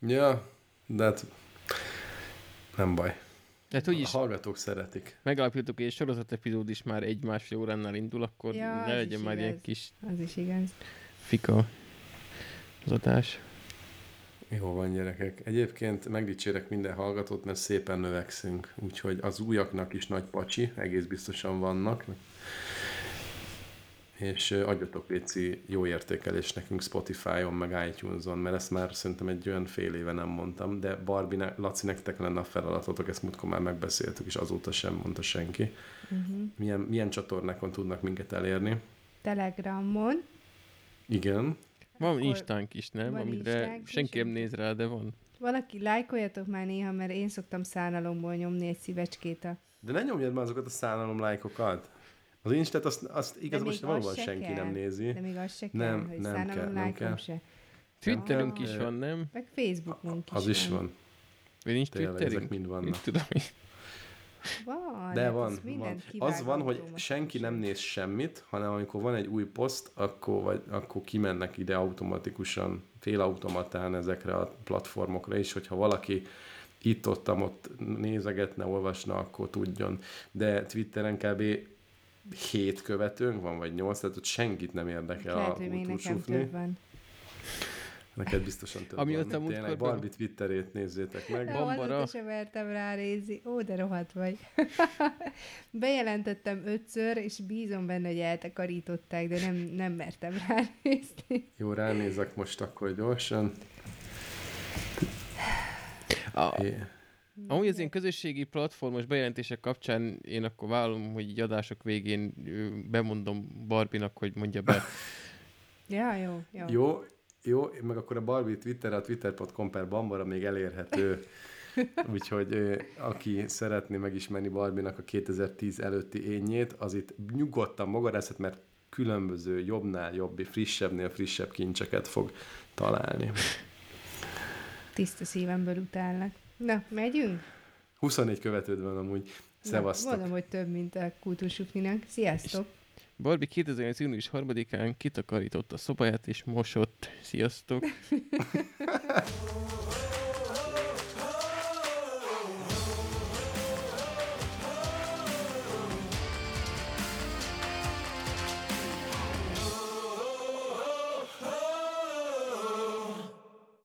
S1: Ja, de hát nem baj.
S2: Tehát úgy
S1: is a hallgatók szeretik.
S2: Megalapítottuk, hogy egy sorozat epizód is már egy-másfél óránál indul, akkor ja, ne legyen már igaz. ilyen kis...
S3: Az is igaz.
S2: Fika az adás.
S1: Jó van, gyerekek. Egyébként megdicsérek minden hallgatót, mert szépen növekszünk, úgyhogy az újaknak is nagy pacsi, egész biztosan vannak és adjatok Léci jó értékelés nekünk Spotify-on, meg iTunes-on, mert ezt már szerintem egy olyan fél éve nem mondtam, de Barbie, Laci, nektek lenne a feladatotok, ezt múltkor már megbeszéltük, és azóta sem mondta senki. Uh-huh. Milyen, milyen csatornákon tudnak minket elérni?
S3: Telegramon.
S1: Igen.
S2: Van Akkor Instánk is, nem? Amire senki nem néz rá, de van.
S3: Valaki lájkoljatok már néha, mert én szoktam szánalomból nyomni egy szívecskét a...
S1: De ne nyomjad már azokat a szánalom lájkokat. Az Instát azt, azt igaz, most valóban senki kell. nem nézi.
S3: De még az se kell, nem, hogy nem kell, nem kell. Se.
S2: Twitterünk is van, nem?
S3: Meg Facebookunk
S1: is Az is van. van.
S2: Vagy nincs Twitterünk?
S1: Ezek mind vannak.
S2: tudom
S3: Van,
S1: De hát van, van. Az van, hogy senki nem néz semmit, hanem amikor van egy új poszt, akkor, vagy, akkor kimennek ide automatikusan, félautomatán ezekre a platformokra is, hogyha valaki itt-ott, ott nézegetne, olvasna, akkor tudjon. De Twitteren kb hét követőnk van, vagy nyolc, tehát ott senkit nem érdekel
S3: Lehet, a hogy még nekem több van.
S1: Neked biztosan több
S2: Ami
S1: van,
S2: ott a
S1: mint tényleg. Barbie Twitterét nézzétek meg.
S3: Nem,
S2: Bambara.
S3: azóta sem mertem ránézni. Ó, de rohadt vagy. Bejelentettem ötször, és bízom benne, hogy eltakarították, de nem, nem mertem ránézni.
S1: Jó, ránézek most akkor gyorsan.
S2: A,
S1: É.
S2: amúgy az én közösségi platformos bejelentések kapcsán én akkor vállalom, hogy így adások végén bemondom Barbinak, hogy mondja be.
S3: Ja, jó, jó.
S1: Jó, jó, meg akkor a Barbie Twitter, a twitter.com per Bambara még elérhető. Úgyhogy aki szeretné megismerni Barbie-nak a 2010 előtti énjét, az itt nyugodtan magadászott, mert különböző jobbnál jobb, frissebbnél frissebb kincseket fog találni.
S3: Tiszta szívemből utállak. Na, megyünk?
S1: 24 követőd van amúgy. Szevasztok!
S3: Mondom, hogy több, mint a kultúrsufninak. Sziasztok!
S2: Barbie 2008. június 3-án kitakarította a szobáját és mosott. Sziasztok!